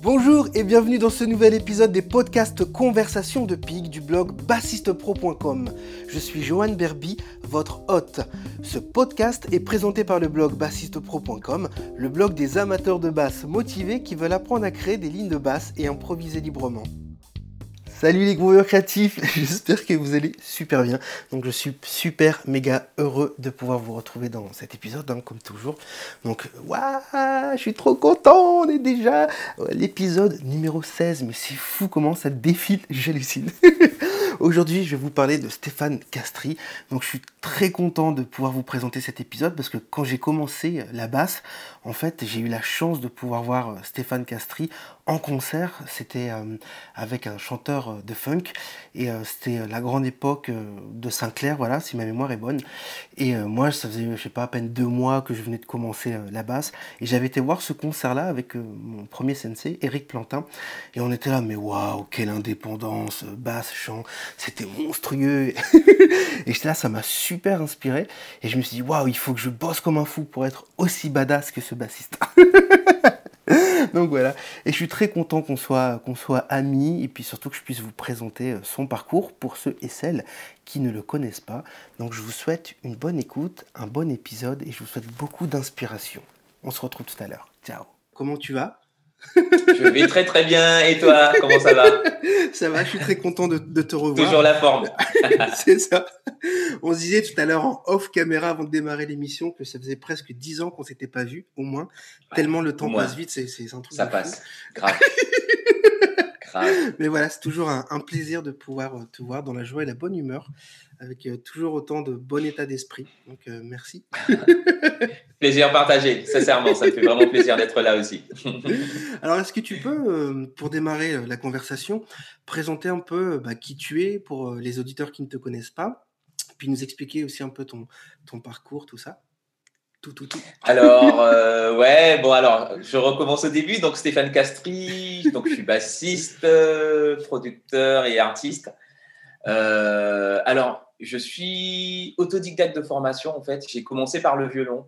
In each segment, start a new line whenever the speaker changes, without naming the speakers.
Bonjour et bienvenue dans ce nouvel épisode des podcasts Conversations de Pig du blog bassistepro.com. Je suis Johan Berby, votre hôte. Ce podcast est présenté par le blog bassistepro.com, le blog des amateurs de basse motivés qui veulent apprendre à créer des lignes de basse et improviser librement. Salut les grooveurs créatifs, j'espère que vous allez super bien. Donc je suis super méga heureux de pouvoir vous retrouver dans cet épisode, hein, comme toujours. Donc waouh, je suis trop content, on est déjà l'épisode numéro 16, mais c'est fou comment ça défile, j'hallucine. Aujourd'hui, je vais vous parler de Stéphane Castri. Donc, je suis très content de pouvoir vous présenter cet épisode parce que quand j'ai commencé la basse, en fait, j'ai eu la chance de pouvoir voir Stéphane Castri en concert. C'était euh, avec un chanteur de funk et euh, c'était la grande époque euh, de Sinclair, voilà, si ma mémoire est bonne. Et moi, ça faisait, je sais pas, à peine deux mois que je venais de commencer la basse et j'avais été voir ce concert-là avec mon premier sensei, Eric Plantin. Et on était là, mais waouh, quelle indépendance, basse, chant c'était monstrueux. et là, ça m'a super inspiré. Et je me suis dit, waouh, il faut que je bosse comme un fou pour être aussi badass que ce bassiste. Donc voilà, et je suis très content qu'on soit, qu'on soit amis et puis surtout que je puisse vous présenter euh, son parcours pour ceux et celles qui ne le connaissent pas. Donc je vous souhaite une bonne écoute, un bon épisode et je vous souhaite beaucoup d'inspiration. On se retrouve tout à l'heure. Ciao. Comment tu vas?
Je vais très très bien. Et toi, comment ça va
Ça va, je suis très content de, te revoir.
Toujours la forme.
c'est ça. On se disait tout à l'heure en off caméra avant de démarrer l'émission que ça faisait presque dix ans qu'on s'était pas vu, au moins. Tellement le temps passe vite, c'est un truc.
Ça passe. Grave.
Mais voilà, c'est toujours un, plaisir de pouvoir euh, te voir dans la joie et la bonne humeur, avec euh, toujours autant de bon état d'esprit. Donc euh, merci.
plaisir partagé, sincèrement, ça me fait vraiment plaisir d'être là aussi.
Alors, est-ce que tu peux, pour démarrer la conversation, présenter un peu bah, qui tu es pour les auditeurs qui ne te connaissent pas, puis nous expliquer aussi un peu ton, ton parcours, tout ça?
Tout, tout, tout. Alors, euh, ouais, bon, alors, je recommence au début. Donc, Stéphane Castri, donc je suis bassiste, producteur et artiste. Euh, alors, je suis autodidacte de formation, en fait. J'ai commencé par le violon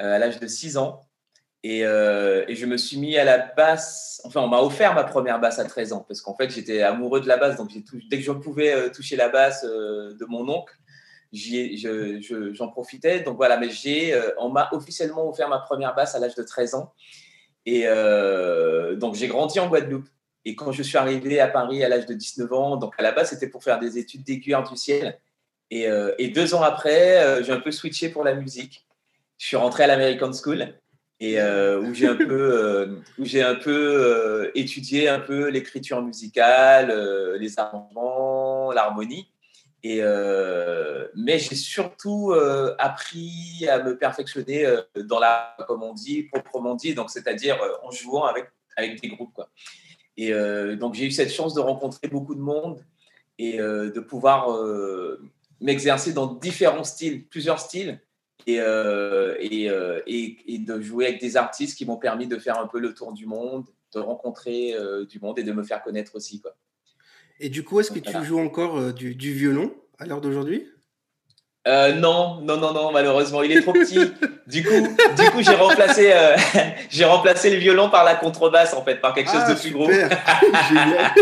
euh, à l'âge de 6 ans. Et, et, je me suis mis à la basse. Enfin, on m'a offert ma première basse à 13 ans parce qu'en fait, j'étais amoureux de la basse. Donc, dès que je pouvais toucher la basse de mon oncle, j'en profitais. Donc voilà, mais j'ai, euh, on m'a officiellement offert ma première basse à l'âge de 13 ans. Et euh, donc j'ai grandi en Guadeloupe. Et quand je suis arrivé à Paris à l'âge de 19 ans, donc à la base c'était pour faire des études d'aiguilleur du ciel. Euh, et, deux ans après, j'ai un peu switché pour la musique. Je suis rentré à l'American School et où j'ai un peu, où j'ai un peu étudié un peu l'écriture musicale, les arrangements, l'harmonie. Euh, mais j'ai surtout euh, appris à me perfectionner euh, dans la, comme on dit, proprement dit, c'est-à-dire en jouant avec, avec des groupes. Quoi. Et donc j'ai eu cette chance de rencontrer beaucoup de monde et de pouvoir m'exercer dans différents styles, plusieurs styles, et, et, et, et, de jouer avec des artistes qui m'ont permis de faire un peu le tour du monde, de rencontrer du monde et de me faire connaître aussi. Quoi.
Et du coup, est-ce que tu joues encore euh, du, violon à l'heure d'aujourd'hui?
Euh, non, non, non, non, malheureusement, il est trop petit. du coup, du coup, j'ai remplacé, euh, j'ai remplacé le violon par la contrebasse en fait, par quelque chose de ah, plus gros.
Génial.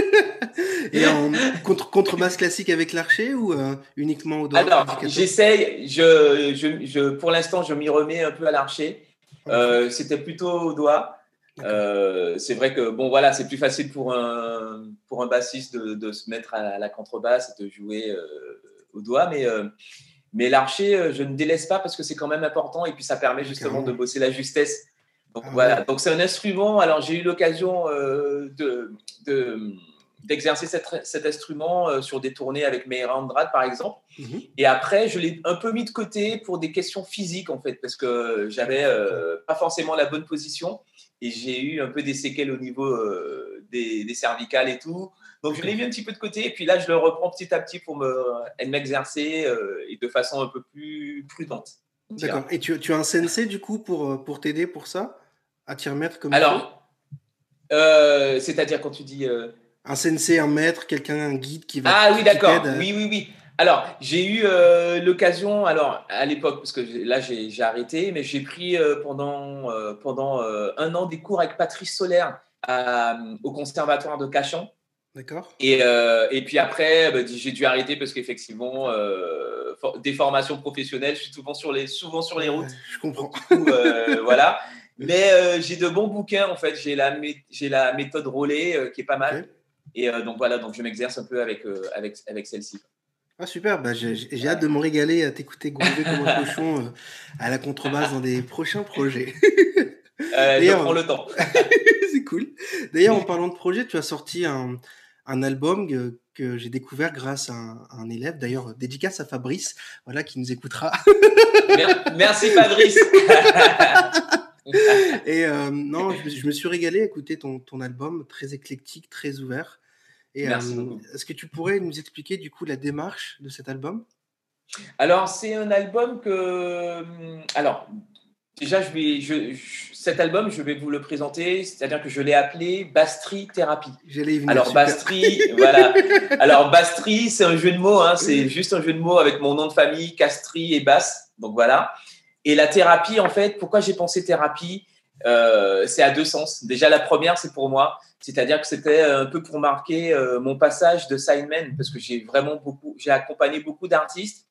Et en contre, contrebasse classique avec l'archer ou uniquement au doigt
Alors, j'essaye. Je, je, je, pour l'instant, je m'y remets un peu à l'archer. C'était plutôt au doigt. Euh, c'est vrai que bon voilà, c'est plus facile pour un pour un bassiste de, de se mettre à la contrebasse et de jouer euh, au doigt, mais euh, mais l'archer, je ne délaisse pas parce que c'est quand même important et puis ça permet justement de bosser la justesse. Donc ah voilà, donc c'est un instrument. Alors j'ai eu l'occasion de, de d'exercer cet, instrument sur des tournées avec Meira Andrade, par exemple. Mhm. Et après, je l'ai un peu mis de côté pour des questions physiques, en fait, parce que j'avais pas forcément la bonne position et j'ai eu un peu des séquelles au niveau euh, des, cervicales et tout. Donc, je l'ai mis un petit peu de côté. Et puis là, je le reprends petit à petit pour m'exercer euh, et de façon un peu plus prudente.
D'accord. Et tu, tu, as un sensei, du coup, pour, euh, pour t'aider pour ça À t'y remettre comme
Alors, c'est-à-dire quand tu dis.
Un sensei, un maître, quelqu'un, un guide qui va.
Ah oui, d'accord. Oui, oui, oui. Alors, j'ai eu euh, l'occasion, alors à l'époque, parce que là j'ai arrêté, mais j'ai pris euh, pendant, euh, pendant un an des cours avec Patrice Solaire. au conservatoire de Cachan.
D'accord.
Et, et, puis après, bah, j'ai dû arrêter parce qu'effectivement, des formations professionnelles, je suis souvent sur les, souvent sur les routes.
je comprends.
voilà. Mais j'ai de bons bouquins, en fait. J'ai la, la méthode Rollet qui est pas mal. Et donc voilà, donc je m'exerce un peu avec, avec, avec celle-ci.
Ah super, bah, j'ai hâte de me régaler à t'écouter gronder comme un cochon euh, à la contrebasse dans des prochains projets.
Euh, je prends le temps.
c'est cool. D'ailleurs, en parlant de projet, tu as sorti un, un album que, j'ai découvert grâce à un, élève, d'ailleurs dédicace à Fabrice, voilà, qui nous écoutera.
Merci Fabrice.
Et euh, non, je, me suis régalé à écouter ton, ton album, très éclectique, très ouvert.
Euh,
est-ce que tu pourrais nous expliquer du coup la démarche de cet album?
Alors, c'est un album que. Hum, alors, déjà, je vais, je, cet album, je vais vous le présenter, c'est-à-dire que je l'ai appelé Bastry Thérapie. Alors, Bastry, voilà. Alors, Bastry, c'est un jeu de mots, hein, c'est juste un jeu de mots avec mon nom de famille, Castry et Basse. Donc, voilà. Et la thérapie, en fait, pourquoi j'ai pensé thérapie? Euh, c'est à deux sens. Déjà, la première, c'est pour moi, c'est-à-dire que c'était un peu pour marquer euh, mon passage de signman, parce que j'ai vraiment beaucoup, j'ai accompagné beaucoup d'artistes.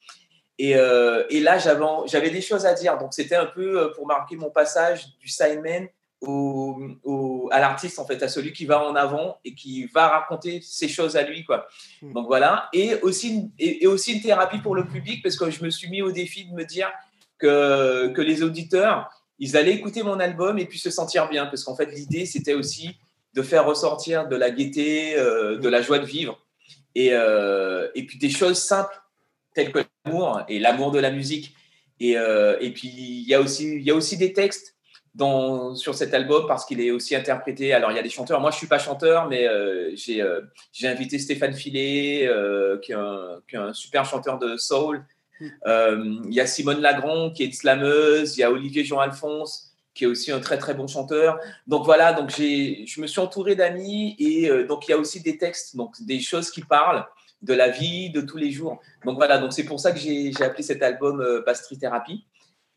Et, euh, et, là, j'avais des choses à dire. Donc, c'était un peu pour marquer mon passage du signman au, au, à l'artiste, en fait, à celui qui va en avant et qui va raconter ses choses à lui. Quoi. Hmm. Donc, voilà. Et aussi, et, et aussi une thérapie pour le public, parce que je me suis mis au défi de me dire que, que les auditeurs, ils allaient écouter mon album et puis se sentir bien. Parce qu'en fait, l'idée, c'était aussi de faire ressortir de la gaieté, euh, de la joie de vivre. Et, euh, et puis des choses simples, telles que l'amour et l'amour de la musique. Et, euh, et puis, il y, a aussi, y a aussi des textes dans, sur cet album parce qu'il est aussi interprété. Alors, il y a des chanteurs. Moi, je ne suis pas chanteur, mais j'ai invité Stéphane Filet, qui qui, est un, super chanteur de soul. Euh, il y a Simone Lagrand qui est slameuse, il y a Olivier Jean-Alphonse qui est aussi un très très bon chanteur. Donc voilà, donc je me suis entouré d'amis et euh, donc il y a aussi des textes, donc des choses qui parlent de la vie de tous les jours. Donc voilà, donc c'est pour ça que j'ai appelé cet album euh, Pastry Thérapie.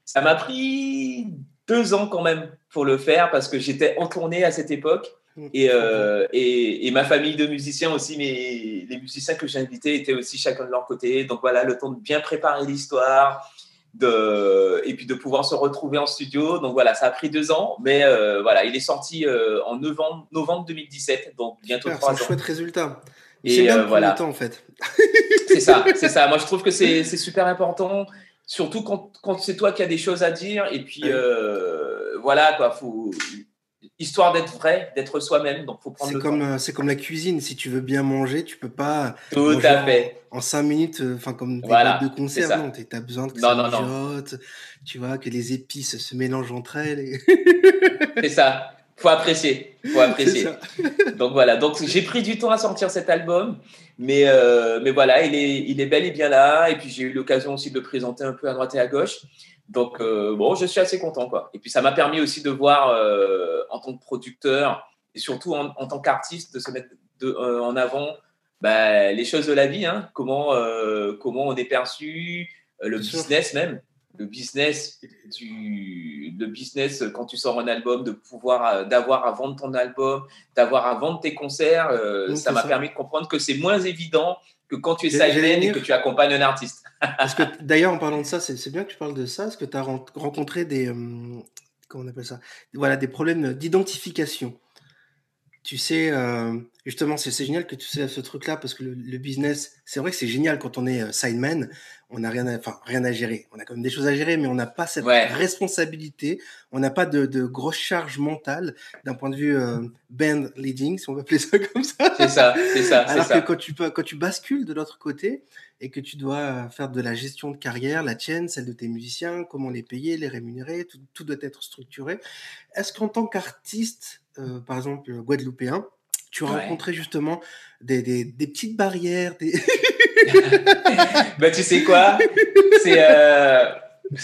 Ça m'a pris deux ans quand même pour le faire parce que j'étais en tournée à cette époque. Mm. Euh, et, et, ma famille de musiciens aussi, mais les musiciens que j'ai invités étaient aussi chacun de leur côté. Donc voilà, le temps de bien préparer l'histoire, de, et puis de pouvoir se retrouver en studio. Donc voilà, ça a pris deux ans, mais euh, voilà, il est sorti euh, en novembre, novembre 2017, donc bientôt trois ans.
C'est un chouette résultat.
Et
bien
voilà.
temps en fait.
c'est ça, c'est ça. Moi je trouve que c'est super important, surtout quand, quand c'est toi qui as des choses à dire. Et puis voilà, quoi, faut histoire d'être vrai, d'être soi-même. Donc, faut prendre.
C'est comme euh, c'est comme la cuisine. Si tu veux bien manger, tu peux pas.
Tout à fait.
En, cinq minutes, euh, enfin comme des
voilà,
de concert, non. Tu as besoin que
non,
ça
non, non.
tu vois, que les épices se mélangent entre elles.
c'est ça. Faut apprécier. Faut apprécier. Donc voilà. Donc j'ai pris du temps à sortir cet album. Mais, euh, mais voilà, il est, il est bel et bien là. Et puis j'ai eu l'occasion aussi de le présenter un peu à droite et à gauche. Donc, euh, bon, je suis assez content. Quoi. Et puis, ça m'a permis aussi de voir, euh, en tant que producteur et surtout en, tant qu'artiste, de se mettre en avant bah, les choses de la vie, hein. comment, comment on est perçu, le business même. Le business, du, le business quand tu sors un album, de pouvoir d'avoir à vendre ton album, d'avoir à vendre tes concerts, ça m'a permis de comprendre que c'est moins évident que quand tu es sideman et que tu accompagnes un artiste.
Parce que d'ailleurs, en parlant de ça, c'est bien que tu parles de ça. Est-ce que tu as rencontré des. Euh, comment on appelle ça? Voilà, des problèmes d'identification. Tu sais, euh, justement, c'est génial que tu sais ce truc-là parce que le, business, c'est vrai que c'est génial quand on est euh, sideman, on n'a rien, à, enfin rien à gérer. On a quand même des choses à gérer, mais on n'a pas cette responsabilité, on n'a pas de, de grosse charge mentale d'un point de vue band leading, si on veut appeler ça comme ça.
C'est ça, c'est ça.
Alors
que
quand tu quand tu bascules de l'autre côté, et que tu dois faire de la gestion de carrière, la tienne, celle de tes musiciens, comment les payer, les rémunérer, tout, doit être structuré. Est-ce qu'en tant qu'artiste, euh, par exemple guadeloupéen, tu as rencontré justement des, des, petites barrières des...
bah, Tu sais quoi? C'est euh,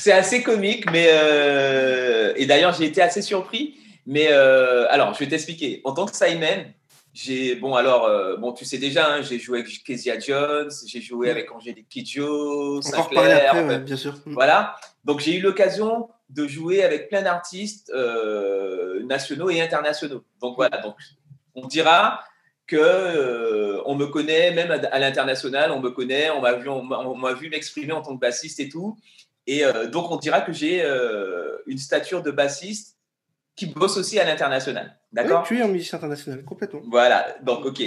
assez comique, mais... Euh, et d'ailleurs, j'ai été assez surpris. Mais alors, je vais t'expliquer. En tant que Simon, j'ai bon alors euh, bon tu sais déjà hein, j'ai joué avec Kezia Jones, j'ai joué avec Angélique Kidjo,
Sinclair, après, bien sûr.
Voilà. Donc j'ai eu l'occasion de jouer avec plein d'artistes nationaux et internationaux. Donc voilà, donc on dira que on me connaît même à, l'international, on me connaît, on m'a vu, on m'a vu m'exprimer en tant que bassiste et tout. Et donc on dira que j'ai une stature de bassiste qui bosse aussi à l'international. D'accord?
Tu es un musicien international, complètement.
Voilà, donc ok.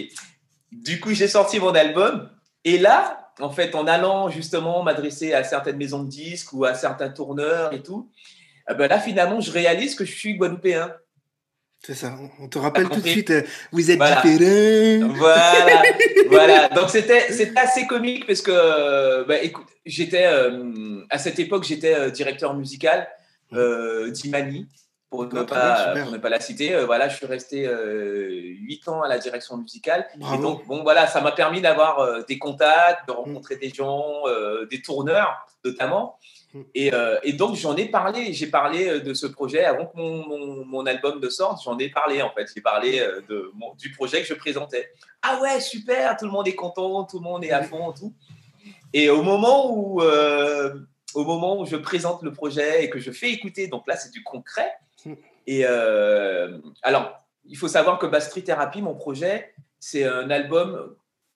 Du coup, j'ai sorti mon album. Et là, en fait, en allant justement m'adresser à certaines maisons de disques ou à certains tourneurs et tout, ben là, finalement, je réalise que je suis guadeloupéen.
C'est ça, on te rappelle tout de suite, euh, vous êtes différent.
Voilà, voilà. Donc c'était assez comique parce que, bah, écoute, j'étais, euh, à cette époque, j'étais euh, directeur musical d'Imani pour ne, pas, ne pas la citer, euh, voilà, je suis resté euh, huit ans à la direction musicale. Et donc, bon, voilà, ça m'a permis d'avoir euh, des contacts, de mm. rencontrer des gens, des tourneurs notamment. Mm. Et, et, donc, j'en ai parlé. J'ai parlé de ce projet avant que mon, mon, album ne sorte. J'en ai parlé, en fait. J'ai parlé de, du projet que je présentais. Ah ouais, super, tout le monde est content, tout le monde est à fond, tout. Et au moment où au moment où je présente le projet et que je fais écouter, donc là c'est du concret, et euh, alors, il faut savoir que Bastry Therapy, mon projet, c'est un album,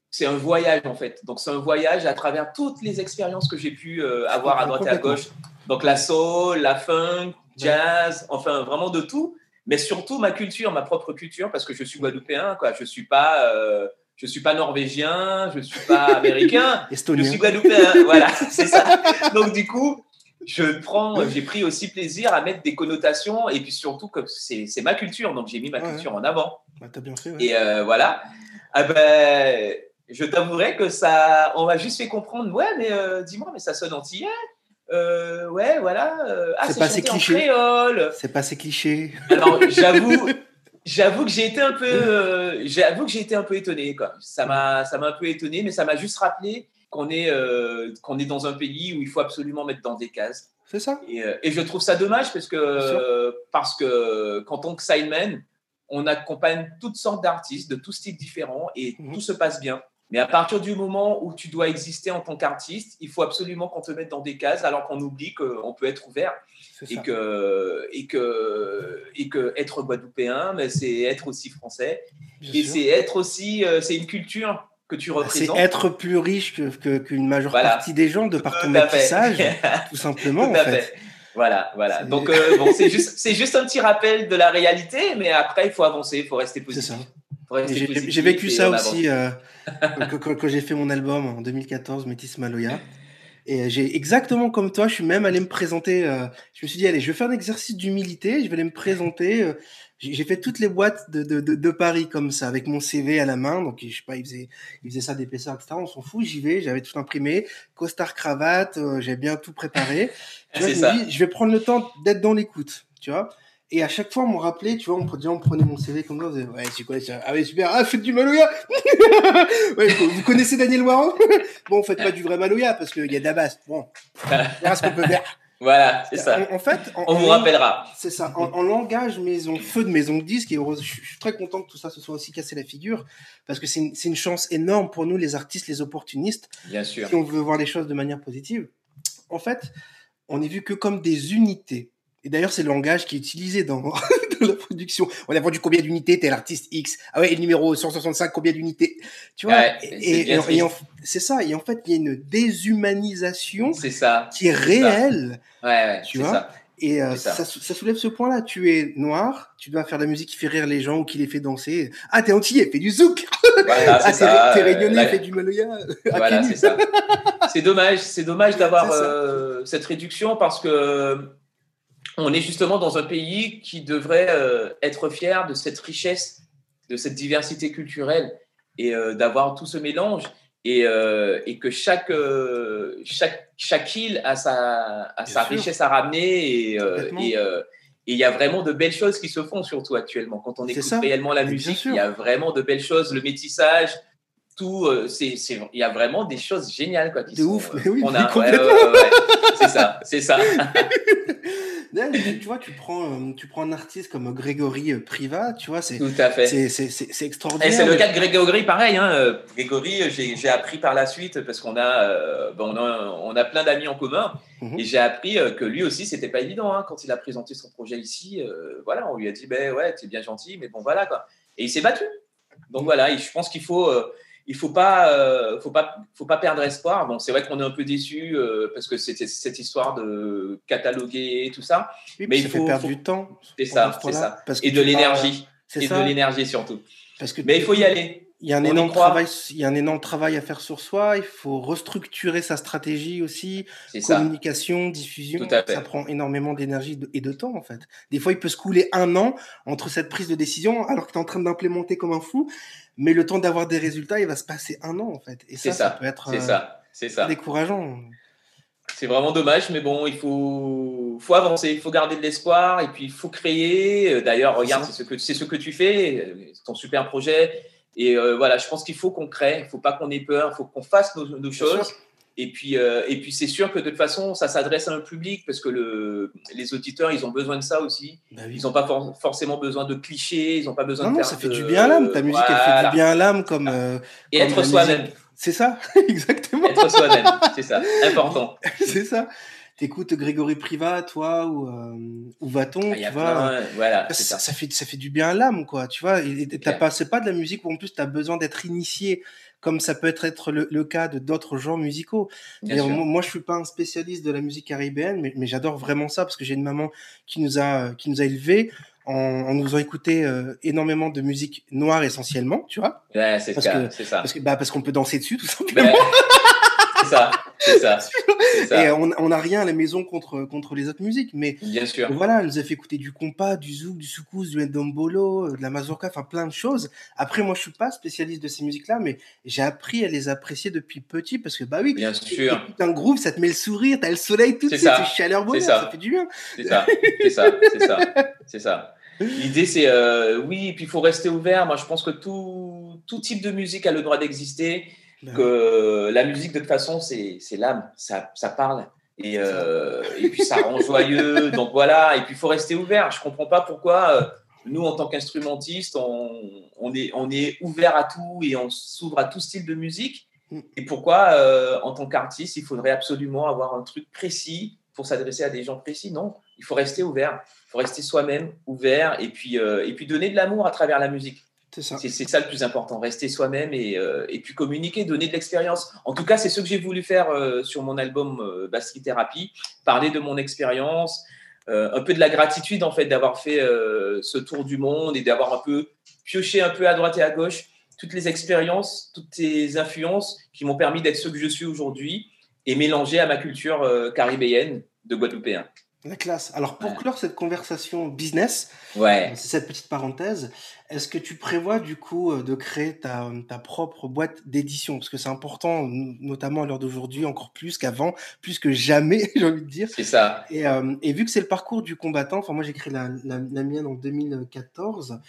c'est un voyage en fait. Donc, c'est un voyage à travers toutes les expériences que j'ai pu euh, avoir à droite et à gauche. Donc, la soul, la funk, jazz, enfin, vraiment de tout. Mais surtout ma culture, ma propre culture, parce que je suis guadeloupéen, quoi. Je suis pas. Euh, je suis pas norvégien, je suis pas américain, je suis guadeloupéen, voilà, c'est ça. Donc du coup, je prends, j'ai pris aussi plaisir à mettre des connotations et puis surtout que c'est ma culture, donc j'ai mis ma culture en avant.
Bah, as bien fait.
Et euh, voilà. Ah ben, je t'avouerai que ça, on m'a juste fait comprendre, ouais, mais euh, dis-moi, mais ça sonne antillais. Euh, ouais, voilà.
ah, c'est pas assez cliché. C'est pas assez cliché.
Alors, j'avoue, j'avoue que j'ai été un peu, j'avoue que j'ai été un peu étonné. Quoi. Ça m'a, ça m'a un peu étonné, mais ça m'a juste rappelé qu'on est, euh, qu'on est dans un pays où il faut absolument mettre dans des cases.
C'est ça.
Et, euh, et, je trouve ça dommage parce que, parce que quand on sideman, on accompagne toutes sortes d'artistes de tous styles différents et mhm. tout se passe bien. Mais à partir du moment où tu dois exister en tant qu'artiste, il faut absolument qu'on te mette dans des cases alors qu'on oublie qu'on peut être ouvert et que, et, que, et que être guadeloupéen, c'est être aussi français. et c'est être aussi, euh, c'est une culture que tu bah, représentes.
C'est être plus riche qu'une que, qu'une majeure partie des gens de par ton métissage, tout simplement. tout en fait.
Voilà, voilà. Donc, euh, bon, c'est juste, juste un petit rappel de la réalité, mais après, il faut avancer, il faut rester positif.
J'ai vécu ça aussi euh, quand, j'ai fait mon album en 2014, Métis Maloya. Et j'ai exactement comme toi, je suis même allé me présenter. Euh, je me suis dit, allez, je vais faire un exercice d'humilité, je vais aller me présenter j'ai fait toutes les boîtes de, de, de, Paris comme ça, avec mon CV à la main. Donc, je sais pas, ils faisaient, ils faisaient ça d'épaisseur, etc. On s'en fout, j'y vais, j'avais tout imprimé, costard, cravate, euh, j'ai bien tout préparé. tu vois, je me dis, je vais prendre le temps d'être dans l'écoute, tu vois. Et à chaque fois, on me rappelait, tu vois, on, déjà, on prenait mon CV comme ça, on disait, ouais, c'est quoi ça? Ah ouais, super, ah, faites du Maloya ouais, Vous connaissez Daniel Waron Bon, faites pas du vrai Maloya, parce qu'il y a Dabas. Bon, on ce qu'on peut faire.
Voilà, c'est ça.
En, fait,
on vous rappellera.
C'est ça. En, langage maison, feu de maison de disque, et je suis très content que tout ça se soit aussi cassé la figure, parce que c'est une, une, chance énorme pour nous, les artistes, les opportunistes,
Bien sûr.
si on veut voir les choses de manière positive. En fait, on est vu que comme des unités. Et d'ailleurs, c'est le langage qui est utilisé dans, la production. On a vendu combien d'unités Tel artiste X. Ah ouais, et le numéro 165, combien d'unités Tu vois Et, c'est ça. Et en fait, il y a une déshumanisation
ça,
qui est, réelle.
Ouais, ouais, tu vois ça.
Et euh, ça. Ça, soulève ce point-là. Tu es noir, tu dois faire de la musique qui fait rire les gens ou qui les fait danser. Ah, t'es antillais, fais du zouk.
Voilà, ah,
t'es réunionnais, fais du maloya.
Voilà, c'est ça. C'est dommage, c'est dommage d'avoir euh, cette réduction parce que on est justement dans un pays qui devrait euh, être fier de cette richesse, de cette diversité culturelle et euh, d'avoir tout ce mélange et, euh, que chaque, chaque, chaque île a sa, sa richesse à ramener et il y a vraiment de belles choses qui se font, surtout actuellement. Quand on écoute réellement la musique, il y a vraiment de belles choses, le métissage, tout, c'est, il y a vraiment des choses géniales. Quoi,
qui ouf, oui,
on a,
ouais,
c'est ça, c'est ça.
tu, vois, tu prends, euh, tu prends un artiste comme Grégory euh, Privat, tu vois, c'est
Tout à fait.
c'est extraordinaire.
Et c'est le cas de Grégory, pareil. Hein. Euh, Grégory, j'ai appris par la suite, parce qu'on a, bon, on a, on a plein d'amis en commun, mhm. et j'ai appris que lui aussi, c'était pas évident hein, quand il a présenté son projet ici. voilà, on lui a dit, ben ouais, tu es bien gentil, mais bon, voilà quoi. Et il s'est battu. Donc voilà, je pense qu'il faut il faut pas, euh, faut pas, faut pas perdre espoir. Bon, c'est vrai qu'on est un peu déçu euh, parce que c'était cette histoire de cataloguer tout ça.
mais il faut perdre du temps.
C'est ça, c'est ça. et de l'énergie. Et de l'énergie surtout. Parce que mais il faut y aller.
Il y, a un énorme travail, il y a un énorme travail à faire sur soi. Il faut restructurer sa stratégie aussi. Communication, diffusion. Ça prend énormément d'énergie et de temps, en fait. Des fois, il peut se couler un an entre cette prise de décision alors que tu es en train d'implémenter comme un fou mais le temps d'avoir des résultats, il va se passer un an en fait. Et ça, ça, peut être
ça, ça.
décourageant.
C'est vraiment dommage, mais bon, il faut, faut avancer, il faut garder de l'espoir et puis il faut créer. Euh, d'ailleurs, regarde, c'est ce, que, ce que tu fais, euh, ton super projet. Et euh, voilà, je pense qu'il faut qu'on crée, il ne faut pas qu'on ait peur, il faut qu'on fasse nos, nos choses. Et puis, euh, et puis c'est sûr que de toute façon, ça s'adresse à un public parce que le, les auditeurs, ils ont besoin de ça aussi. Bah ils n'ont pas forcément besoin de clichés, ils n'ont pas besoin
non,
de.
Non, ça fait du bien à l'âme. Ta musique, elle fait du bien à l'âme comme. Euh,
et être soi-même.
C'est ça, exactement.
Être soi-même, c'est ça, important.
c'est ça t'écoutes Grégory Privat, toi, ou, euh, ou va-t-on, ah, tu vois.
voilà,
ça, ça, fait, ça fait du bien à l'âme, quoi, tu vois. Et t'as pas, c'est pas de la musique où en plus tu as besoin d'être initié comme ça peut être, être le, cas de d'autres genres musicaux. Moi, je suis pas un spécialiste de la musique caribéenne, mais, mais j'adore vraiment ça parce que j'ai une maman qui nous a, qui nous a élevés en, en nous faisant écouter euh, énormément de musique noire essentiellement, tu vois.
Ouais, c'est ça.
Parce que, bah, parce qu'on peut danser dessus, tout simplement.
ça. C'est ça.
Et on n'a rien à la maison contre, contre les autres musiques. Mais
Bien sûr.
voilà, elle nous a fait écouter du compas, du zouk, du soukous, du ndombolo, euh, de la mazurka, enfin plein de choses. Après, moi, je suis pas spécialiste de ces musiques-là, mais j'ai appris à les apprécier depuis petit parce que, bah oui,
Bien sûr.
un groupe, ça te met le sourire, t'as le soleil tout de suite, c'est chaleur bonheur, ça. ça. fait du bien.
C'est ça, c'est ça, c'est ça, c'est ça. L'idée, c'est euh, oui, puis il faut rester ouvert. Moi, je pense que tout, tout type de musique a le droit d'exister que la musique, de toute façon, c'est l'âme, ça, ça, parle. Et, euh, et, puis ça rend joyeux. Donc voilà, et puis il faut rester ouvert. Je comprends pas pourquoi euh, nous, en tant qu'instrumentistes, on, on, est, on est ouvert à tout et on s'ouvre à tout style de musique. Mm. Et pourquoi, euh, en tant qu'artiste, il faudrait absolument avoir un truc précis pour s'adresser à des gens précis? Non, il faut rester ouvert. Il faut rester soi-même ouvert et puis, et puis donner de l'amour à travers la musique. C'est ça. ça. le plus important, rester soi-même et, euh, et, puis communiquer, donner de l'expérience. En tout cas, c'est ce que j'ai voulu faire euh, sur mon album euh, Basserie Thérapie, parler de mon expérience, euh, un peu de la gratitude en fait d'avoir fait ce tour du monde et d'avoir un peu pioché un peu à droite et à gauche toutes les expériences, toutes les influences qui m'ont permis d'être ce que je suis aujourd'hui et mélanger à ma culture caribéenne de Guadeloupéen.
La classe. Alors pour clore cette conversation business,
ouais.
c'est cette petite parenthèse, est-ce que tu prévois du coup euh, de créer ta, ta propre boîte d'édition? Parce que c'est important, notamment à l'heure d'aujourd'hui, encore plus qu'avant, plus que jamais, j'ai envie de dire.
C'est ça.
Et, euh, et, vu que c'est le parcours du combattant, enfin moi j'ai créé la, la, la, mienne en 2014,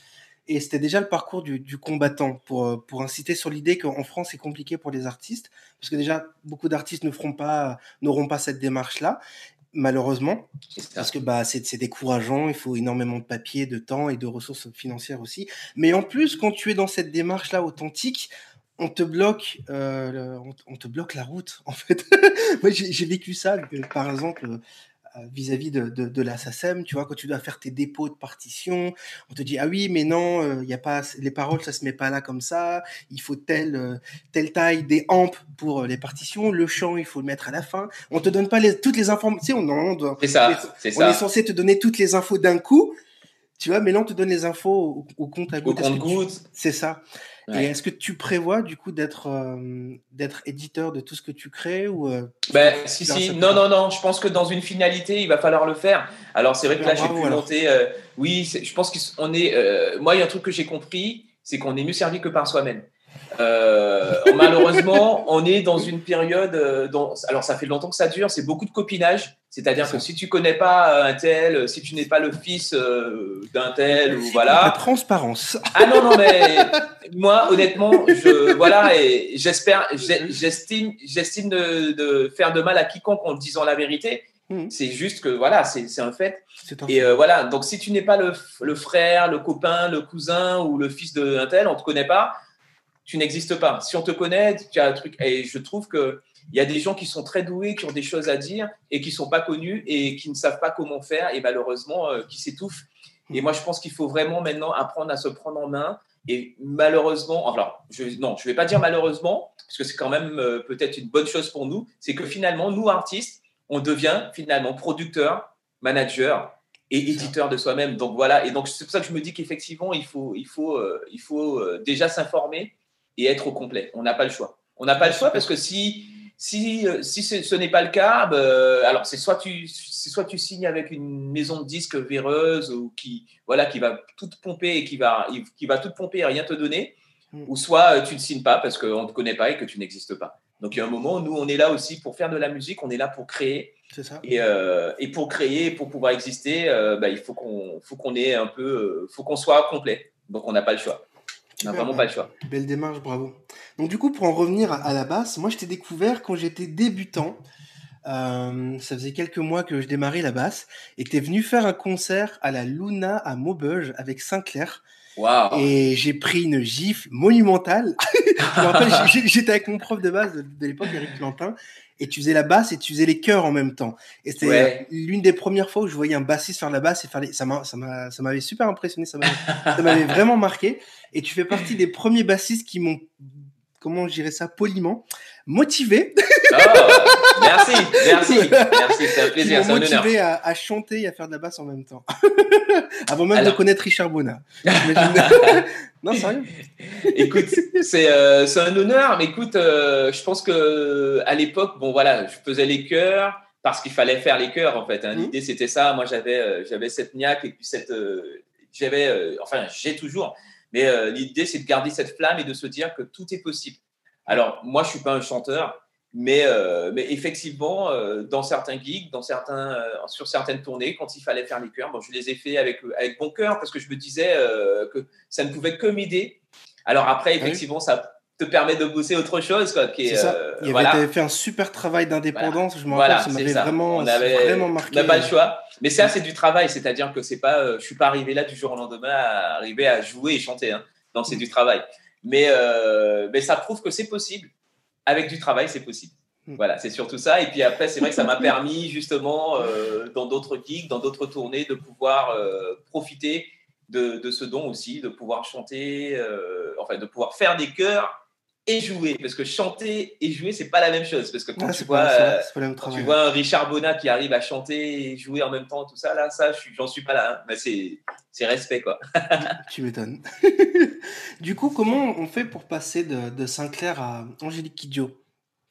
et c'était déjà le parcours du, du combattant, pour, euh, pour inciter sur l'idée qu'en France c'est compliqué pour les artistes, parce que déjà beaucoup d'artistes ne feront pas, n'auront pas cette démarche-là, malheureusement, parce que bah, c'est décourageant, il faut énormément de papier, de temps et de ressources financières aussi. Mais en plus, quand tu es dans cette démarche-là authentique, on te bloque, euh, on, te bloque la route, en fait. Moi, j'ai vécu ça, par exemple, vis-à-vis de, de, de, la SACEM, tu vois, quand tu dois faire tes dépôts de partition, on te dit ah oui mais non, il euh, y a pas les paroles ça se met pas là comme ça, il faut telle euh, telle taille des ampes pour les partitions, le chant il faut le mettre à la fin. On te donne pas les, toutes les informations, on, on,
ça,
c'est ça. On est censé te donner toutes les infos d'un coup, tu vois, mais là on te donne les infos au, compte à
goutte. Au compte
C'est ça. Et est-ce que tu prévois du coup d'être euh, d'être éditeur de tout ce que tu crées ou euh,
ben, si si non non non je pense que dans une finalité il va falloir le faire. Alors c'est vrai que là j'ai pu monter euh, oui je pense qu'on est moi il y a un truc que j'ai compris c'est qu'on est mieux servi que par soi-même. Malheureusement, on est dans une période dont, alors ça fait longtemps que ça dure, c'est beaucoup de copinage. C'est-à-dire que si tu connais pas un tel, si tu n'es pas le fils euh, d'un tel, ou voilà.
La transparence.
Ah non non mais moi honnêtement, je voilà et j'espère, j'estime, j'estime de, de, faire de mal à quiconque en disant la vérité. Mmh. C'est juste que voilà, c'est un fait. et euh, voilà, donc si tu n'es pas le, le, frère, le copain, le cousin ou le fils d'un tel, on ne te connaît pas, tu n'existes pas. Si on te connaît, tu as un truc. Et je trouve que il y a des gens qui sont très doués, qui ont des choses à dire et qui sont pas connus et qui ne savent pas comment faire et malheureusement euh, qui s'étouffent. Et moi, je pense qu'il faut vraiment maintenant apprendre à se prendre en main. Et malheureusement, alors, je, non, je vais pas dire malheureusement, parce que c'est quand même euh, peut-être une bonne chose pour nous, c'est que finalement, nous, artistes, on devient finalement producteur, manager et éditeur de soi-même. Donc voilà, et donc c'est pour ça que je me dis qu'effectivement, il faut, il faut, euh, il faut déjà s'informer et être au complet. On n'a pas le choix. On n'a pas le choix parce que si, si, euh, si ce, n'est pas le cas, bah, alors c'est soit tu, soit tu signes avec une maison de disques véreuse ou qui, voilà, qui va tout pomper et qui va, qui va tout pomper et rien te donner, mm. ou soit tu ne signes pas parce qu'on ne te connaît pas et que tu n'existes pas. Donc, il y a un moment, nous, on est là aussi pour faire de la musique, on est là pour créer.
Ça.
Et, euh, et, pour créer, pour pouvoir exister, euh, bah, il faut qu'on faut qu'on ait un peu, euh, faut qu'on soit complet. Donc, on n'a pas le choix. On n'a vraiment pas le choix.
Belle démarche, bravo. Donc, du coup, pour en revenir à, la basse, moi, je t'ai découvert quand j'étais débutant. ça faisait quelques mois que je démarrais la basse et tu es venu faire un concert à la Luna à Maubeuge avec Sinclair. Et j'ai pris une gifle monumentale. j'étais avec mon prof de base de, l'époque, Eric Plantin, et tu faisais la basse et tu faisais les chœurs en même temps. Et c'était l'une des premières fois où je voyais un bassiste faire la basse et faire les... ça m'avait super impressionné, ça m'avait vraiment marqué. Et tu fais partie des premiers bassistes qui m'ont comment je dirais ça poliment, motivé.
Oh, merci, merci, merci, c'est un plaisir, c'est un
motivé à, à, chanter et à faire de la basse en même temps. Avant même de connaître Richard Bonnat. non, sérieux.
Écoute, c'est euh, un honneur, mais écoute, euh, je pense que à l'époque, bon voilà, je faisais les chœurs parce qu'il fallait faire les chœurs en fait. Hein. Mmh. L'idée c'était ça. Moi j'avais euh, j'avais cette niaque et puis cette j'avais enfin j'ai toujours mais euh, l'idée, c'est de garder cette flamme et de se dire que tout est possible. Alors, moi, je suis pas un chanteur, mais, euh, mais effectivement, euh, dans certains gigs, dans certains, sur certaines tournées, quand il fallait faire les chœurs, bon, je les ai fait avec, avec bon cœur parce que je me disais que ça ne pouvait que m'aider. Alors après, ah effectivement, ça te permet de bosser autre chose. Quoi, qui est,
ça. il avait fait un super travail d'indépendance, je me rappelle, ça m'avait vraiment, on vraiment marqué.
On n'a pas le choix. Mais ça, c'est du travail, c'est-à-dire que c'est pas, euh, je suis pas arrivé là du jour au lendemain à arriver à jouer et chanter. Hein. Non, c'est du travail. Mais, euh, mais ça prouve que c'est possible. Avec du travail, c'est possible. Hmm. Voilà, c'est surtout ça. Et puis après, c'est vrai que ça m'a permis justement, euh, dans d'autres gigs, dans d'autres tournées, de pouvoir profiter de, de, ce don aussi, de pouvoir chanter, enfin, de pouvoir faire des chœurs et jouer. Parce que chanter et jouer, c'est pas la même chose. Parce que quand, tu, vois, euh, tu vois un Richard Bonnat qui arrive à chanter et jouer en même temps, tout ça, là, ça, j'en suis, pas là. Hein. Mais c'est respect, quoi.
tu m'étonnes. du coup, comment on fait pour passer de, de Sinclair à Angélique Kidjo?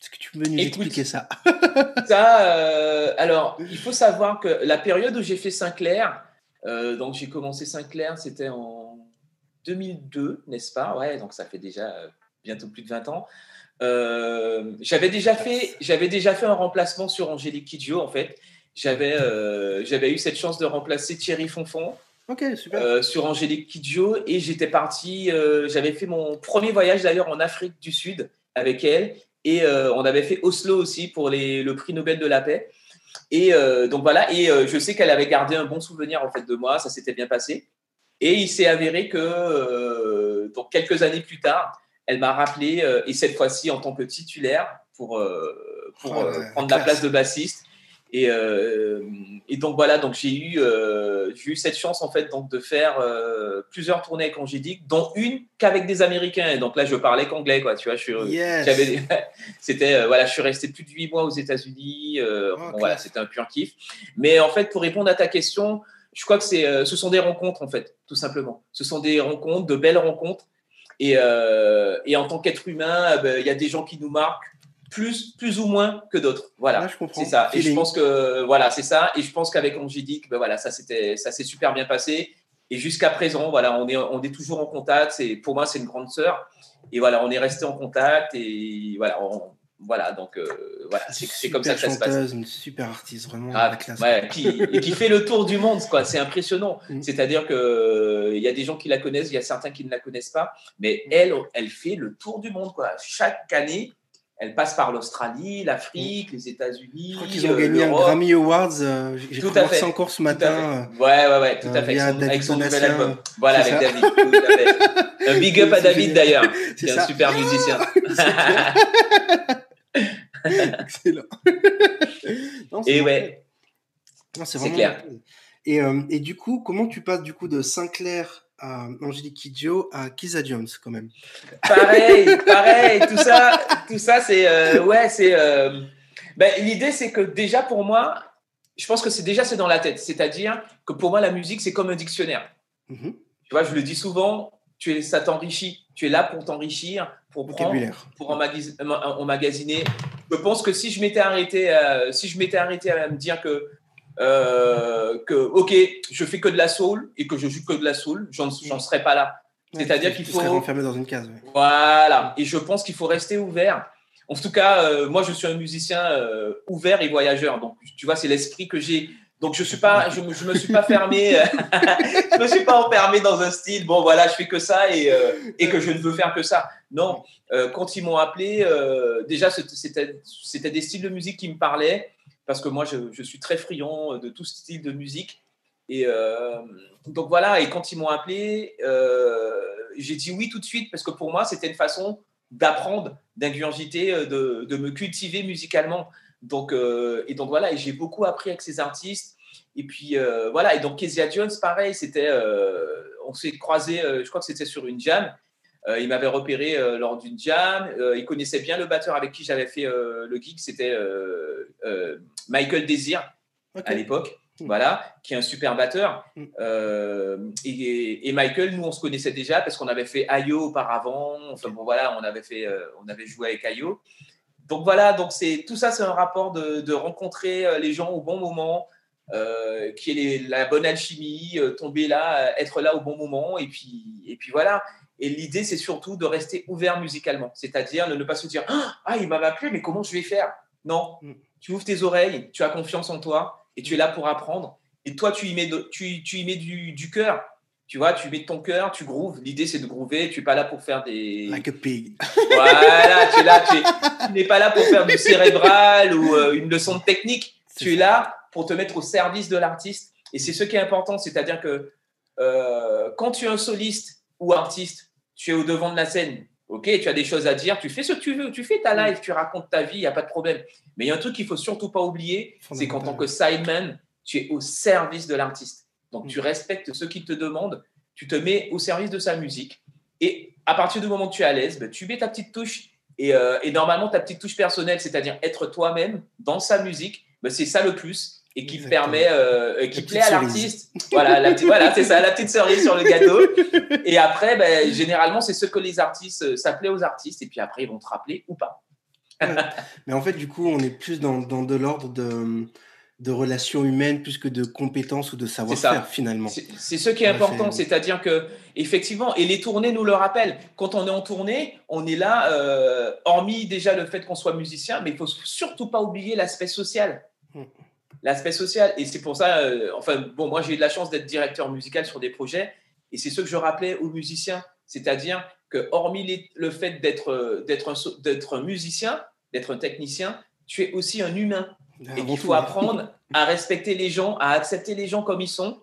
Est-ce que tu peux nous expliquer ça?
Ça, euh, alors, il faut savoir que la période où j'ai fait Sinclair, euh, donc j'ai commencé Sinclair, c'était en 2002, n'est-ce pas? Ouais, donc ça fait déjà bientôt plus de 20 ans. Euh, j'avais déjà fait, j'avais déjà fait un remplacement sur Angélique Kidjo en fait. J'avais, euh, j'avais eu cette chance de remplacer Thierry Fonfon. Euh, sur Angélique Kidjo et j'étais parti. j'avais fait mon premier voyage d'ailleurs en Afrique du Sud avec elle et on avait fait Oslo aussi pour les, le prix Nobel de la paix. Et donc voilà. Et je sais qu'elle avait gardé un bon souvenir en fait de moi. Ça s'était bien passé. Et il s'est avéré que donc quelques années plus tard, elle m'a rappelé, euh, et cette fois-ci en tant que titulaire, pour, euh, pour ah euh, prendre la place de bassiste. Et, et, donc voilà, donc j'ai eu, j'ai eu cette chance en fait donc de faire plusieurs tournées avec Angélique, dont une qu'avec des Américains. Et donc là, je parlais qu'anglais, quoi. Tu vois, je suis, c'était voilà, je suis resté plus de huit mois aux États-Unis. Oh, voilà, c'était un pur kiff. Mais en fait, pour répondre à ta question, je crois que c'est, ce sont des rencontres en fait, tout simplement. Ce sont des rencontres, de belles rencontres. Et, euh, et en tant qu'être humain, euh, ben, il y a des gens qui nous marquent plus, plus ou moins que d'autres. Voilà, c'est ça. Et je pense que voilà, c'est ça. Et je pense qu'avec Angélique, ben voilà, ça c'était, ça s'est super bien passé. Et jusqu'à présent, voilà, on est, on est toujours en contact. C'est, pour moi, c'est une grande sœur. Et voilà, on est resté en contact. Et voilà, on, voilà, donc euh, voilà, c'est comme ça que ça se passe.
Une super artiste, vraiment. Ah,
ouais, qui, et qui fait le tour du monde, quoi. C'est impressionnant. Mm. C'est-à-dire que euh, il y a des gens qui la connaissent, il y a certains qui ne la connaissent pas, mais elle, elle fait le tour du monde, quoi. Chaque année, elle passe par l'Australie, l'Afrique, les États-Unis.
Je crois qu'ils ont gagné un Grammy Awards. J'ai trouvé ça encore ce matin.
Ouais, ouais, ouais, tout à fait. Avec son, nouvel album. Voilà, avec David. Tout à fait. Un big up à David d'ailleurs, qui est un super musicien.
Excellent.
Et ouais.
C'est clair. Et, euh, et, du coup, comment tu passes du coup de Sinclair à Angélique Kidjo à Kisa Jones quand même?
Pareil, pareil. Tout ça, tout ça, c'est euh, ouais, c'est. Euh, ben, l'idée, c'est que déjà pour moi, je pense que c'est déjà c'est dans la tête. C'est-à-dire que pour moi, la musique, c'est comme un dictionnaire. Mm-hmm. Tu vois, je le dis souvent. Tu es, ça t'enrichit. Tu es là pour t'enrichir, pour prendre, pour emmagasiner. Je pense que si je m'étais arrêté, si je m'étais arrêté à me dire que euh, que, ok, je fais que de la soul et que je joue que de la soul, j'en serais pas là. C'est-à-dire qu'il faut.
renfermé dans une case.
Voilà. Et je pense qu'il faut rester ouvert. En tout cas, euh, moi, je suis un musicien euh, ouvert et voyageur. Donc, tu vois, c'est l'esprit que j'ai. Donc, je suis pas, je, me suis pas fermé, je me suis pas enfermé dans un style. Bon, voilà, je fais que ça et, et que je ne veux faire que ça. Non, quand ils m'ont appelé, déjà, c'était des styles de musique qui me parlaient parce que moi, je, suis très friand de tout style de musique. Et euh, donc voilà, et quand ils m'ont appelé, euh, j'ai dit oui tout de suite, parce que pour moi, c'était une façon d'apprendre, d'ingurgiter, euh, de, de, me cultiver musicalement. Donc, et donc voilà, et j'ai beaucoup appris avec ces artistes. Et puis voilà, et donc Kezia Jones, pareil, c'était, on s'est croisé, je crois que c'était sur une jam. il m'avait repéré lors d'une jam. il connaissait bien le batteur avec qui j'avais fait le gig. C'était Michael Desir à l'époque. Hmm. Voilà, qui est un super batteur. Hmm. Euh, et, Michael, nous, on se connaissait déjà parce qu'on avait fait Ayo auparavant. Enfin bon, voilà, on avait fait, euh, on avait joué avec Ayo. Donc voilà, donc c'est tout ça, c'est un rapport de, rencontrer euh, les gens au bon moment, qui est la bonne alchimie, tomber là, être là au bon moment, et puis, et puis voilà. Et l'idée, c'est surtout de rester ouvert musicalement, c'est-à-dire de ne pas se dire ah il m'a appelé, mais comment je vais faire? Non, hmm tu ouvres tes oreilles, tu as confiance en toi et tu es là pour apprendre. Et toi, tu y mets, tu, tu y mets du, du cœur. Tu vois, tu mets ton cœur, tu grooves. L'idée, c'est de groover. Tu n'es pas là pour faire des.
Like a pig.
Voilà, tu es là. Tu n'es pas là pour faire du cérébral ou euh, une leçon de technique. Tu es là pour te mettre au service de l'artiste. Et c'est ce qui est important. C'est-à-dire que euh, quand tu es un soliste ou artiste, tu es au devant de la scène. Ok, tu as des choses à dire, tu fais ce que tu veux, tu fais ta live, tu racontes ta vie, il n'y a pas de problème. Mais il y a un truc qu'il faut surtout pas oublier, c'est qu'en tant que sideman, tu es au service de l'artiste. Donc tu mm. respectes ce qu'il te demande, tu te mets au service de sa musique. Et à partir du moment où tu es à l'aise, ben, tu mets ta petite touche. Euh, et, normalement, ta petite touche personnelle, c'est-à-dire être toi-même dans sa musique, ben, c'est ça le plus et qui permet, euh, qui plaît à l'artiste. Voilà, la voilà, c'est ça, la petite cerise sur le gâteau. Et après, ben, généralement, c'est ce que les artistes, euh, ça plaît aux artistes, et puis après, ils vont te rappeler ou pas.
Mais en fait, du coup, on est plus dans, dans de l'ordre de, de relations humaines plus que de compétences ou de savoir-faire finalement.
C'est ce qui est important, c'est-à-dire que effectivement, et les tournées nous le rappellent. Quand on est en tournée, on est là, euh, hormis déjà le fait qu'on soit musicien, mais il faut surtout pas oublier l'aspect social. Hmm l'aspect social. Et c'est pour ça, euh, enfin, bon, moi j'ai eu de la chance d'être directeur musical sur des projets, et c'est ce que je rappelais aux musiciens, c'est-à-dire que hormis le fait d'être d'être un, d'être un musicien, d'être un technicien, tu es aussi un humain. Et qu'il faut apprendre à respecter les gens, à accepter les gens comme ils sont.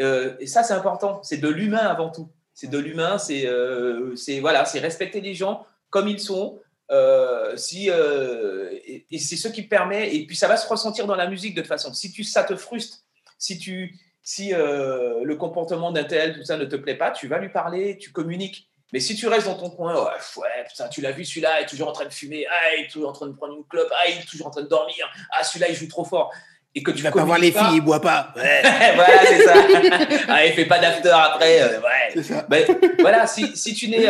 Euh, et ça, c'est important. C'est de l'humain avant tout. C'est de l'humain. C'est euh, voilà, c'est respecter les gens comme ils sont. Euh, si, euh, et, c'est ce qui permet, et puis ça va se ressentir dans la musique de toute façon. Si tu, ça te frustre, si, tu, si le comportement d'un tel, tout ça ne te plaît pas, tu vas lui parler, tu communiques. Mais si tu restes dans ton coin, ouais, putain, tu l'as vu, celui-là est toujours en train de fumer, ah, il est toujours en train de prendre une clope, ah, il est toujours en train de dormir, ah, celui-là, il joue trop fort.
Et que tu vas pas voir les filles, il boit pas.
voilà, c'est ça. ah, il fait pas d'after après. ouais. Ça. Ben, voilà, si, si tu n'es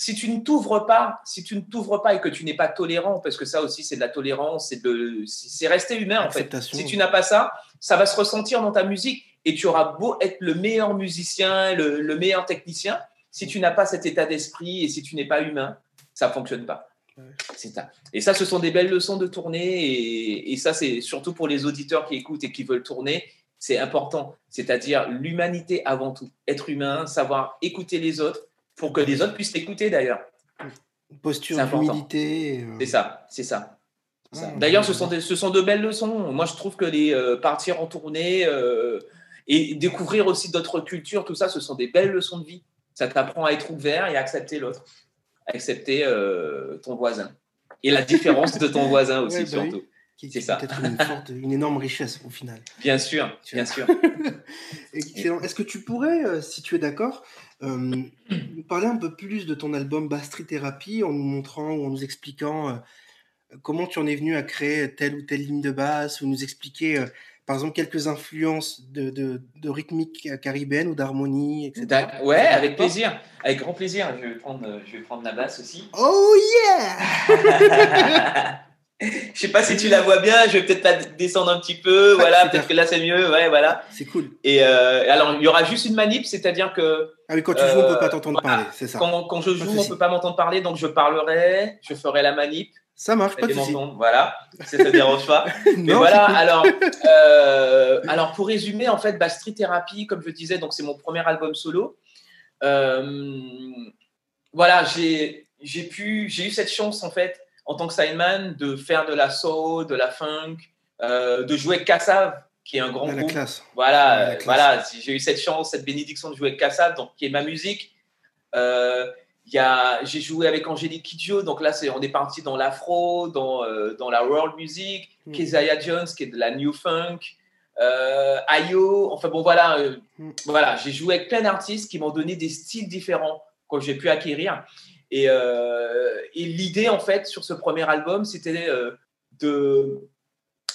si tu ne t'ouvres pas, si tu ne t'ouvres pas et que tu n'es pas tolérant, parce que ça aussi c'est de la tolérance, c'est de, c'est rester humain en fait. Si tu n'as pas ça, ça va se ressentir dans ta musique et tu auras beau être le meilleur musicien, le, meilleur technicien, si tu n'as pas cet état d'esprit et si tu n'es pas humain, ça fonctionne pas. C'est ça. Et ça, ce sont des belles leçons de tourner et, et ça, c'est surtout pour les auditeurs qui écoutent et qui veulent tourner, c'est important. C'est-à-dire l'humanité avant tout, être humain, savoir écouter les autres pour que les autres puissent t'écouter d'ailleurs.
Posture d'humilité. euh,
C'est ça, c'est ça.
Ah,
D'ailleurs,
ouais,
ce sont,
ouais.
des, ce sont de belles leçons. Moi, je trouve que les euh, partir en tournée euh, et découvrir aussi d'autres cultures, tout ça, ce sont des belles leçons de vie. Ça t'apprend à être ouvert et à accepter l'autre, à accepter euh, ton voisin et la différence de ton voisin aussi,
Ouais, bah oui.
surtout.
qui,
C'est ça.
peut être une, forte- une énorme richesse au final.
Bien sûr, bien sûr.
Excellent. Est-ce que tu pourrais, euh, si tu es d'accord, euh, nous parler un peu plus de ton album Bastry Therapy en nous montrant ou en nous expliquant euh, comment tu en es venu à créer telle ou telle ligne de basse ou nous expliquer, euh, par exemple, quelques influences de, de, de rythmique caribéenne ou d'harmonie, etc.
Ouais, avec plaisir. Avec grand plaisir. Je vais prendre, euh, je vais prendre la basse aussi.
Oh yeah
Je sais pas si tu la vois bien, je vais peut-être la descendre un petit peu. Voilà, peut-être que là c'est mieux. Ouais, voilà.
C'est cool.
Et euh, alors, il y aura juste une manip, c'est-à-dire que
Ah oui, quand tu joues, on
Euh,
peut pas t'entendre
voilà.
parler, c'est ça.
quand, quand je joue, on peut pas m'entendre parler, donc je parlerai, je ferai la manip,
Ça marche, pas de
et
souci.
m'entendre. Voilà, ça te dérange pas. Mais
Non,
voilà, alors, euh, alors pour résumer, en fait, Street Therapy, comme je disais, donc c'est mon premier album solo. Euh, voilà, j'ai j'ai pu, j'ai eu cette chance en fait, en tant que sideman, de faire de la soul, de la funk, euh, de jouer avec Kassav, qui est un grand
Ah,
groupe.
classe.
Voilà,
la classe.
voilà, si j'ai eu cette chance, cette bénédiction de jouer avec Kassav, donc qui est ma musique. Il y a, j'ai joué avec Angélique Kidjo, donc là, c'est, on est parti dans l'afro, dans, euh, dans la world music.
Mm.
Jones, qui est de la new funk. Euh, Ayo, enfin bon, voilà, euh,
Mm.
voilà, j'ai joué avec plein d'artistes qui m'ont donné des styles différents que j'ai pu acquérir. Et, euh, et l'idée, en fait, sur ce premier album, c'était de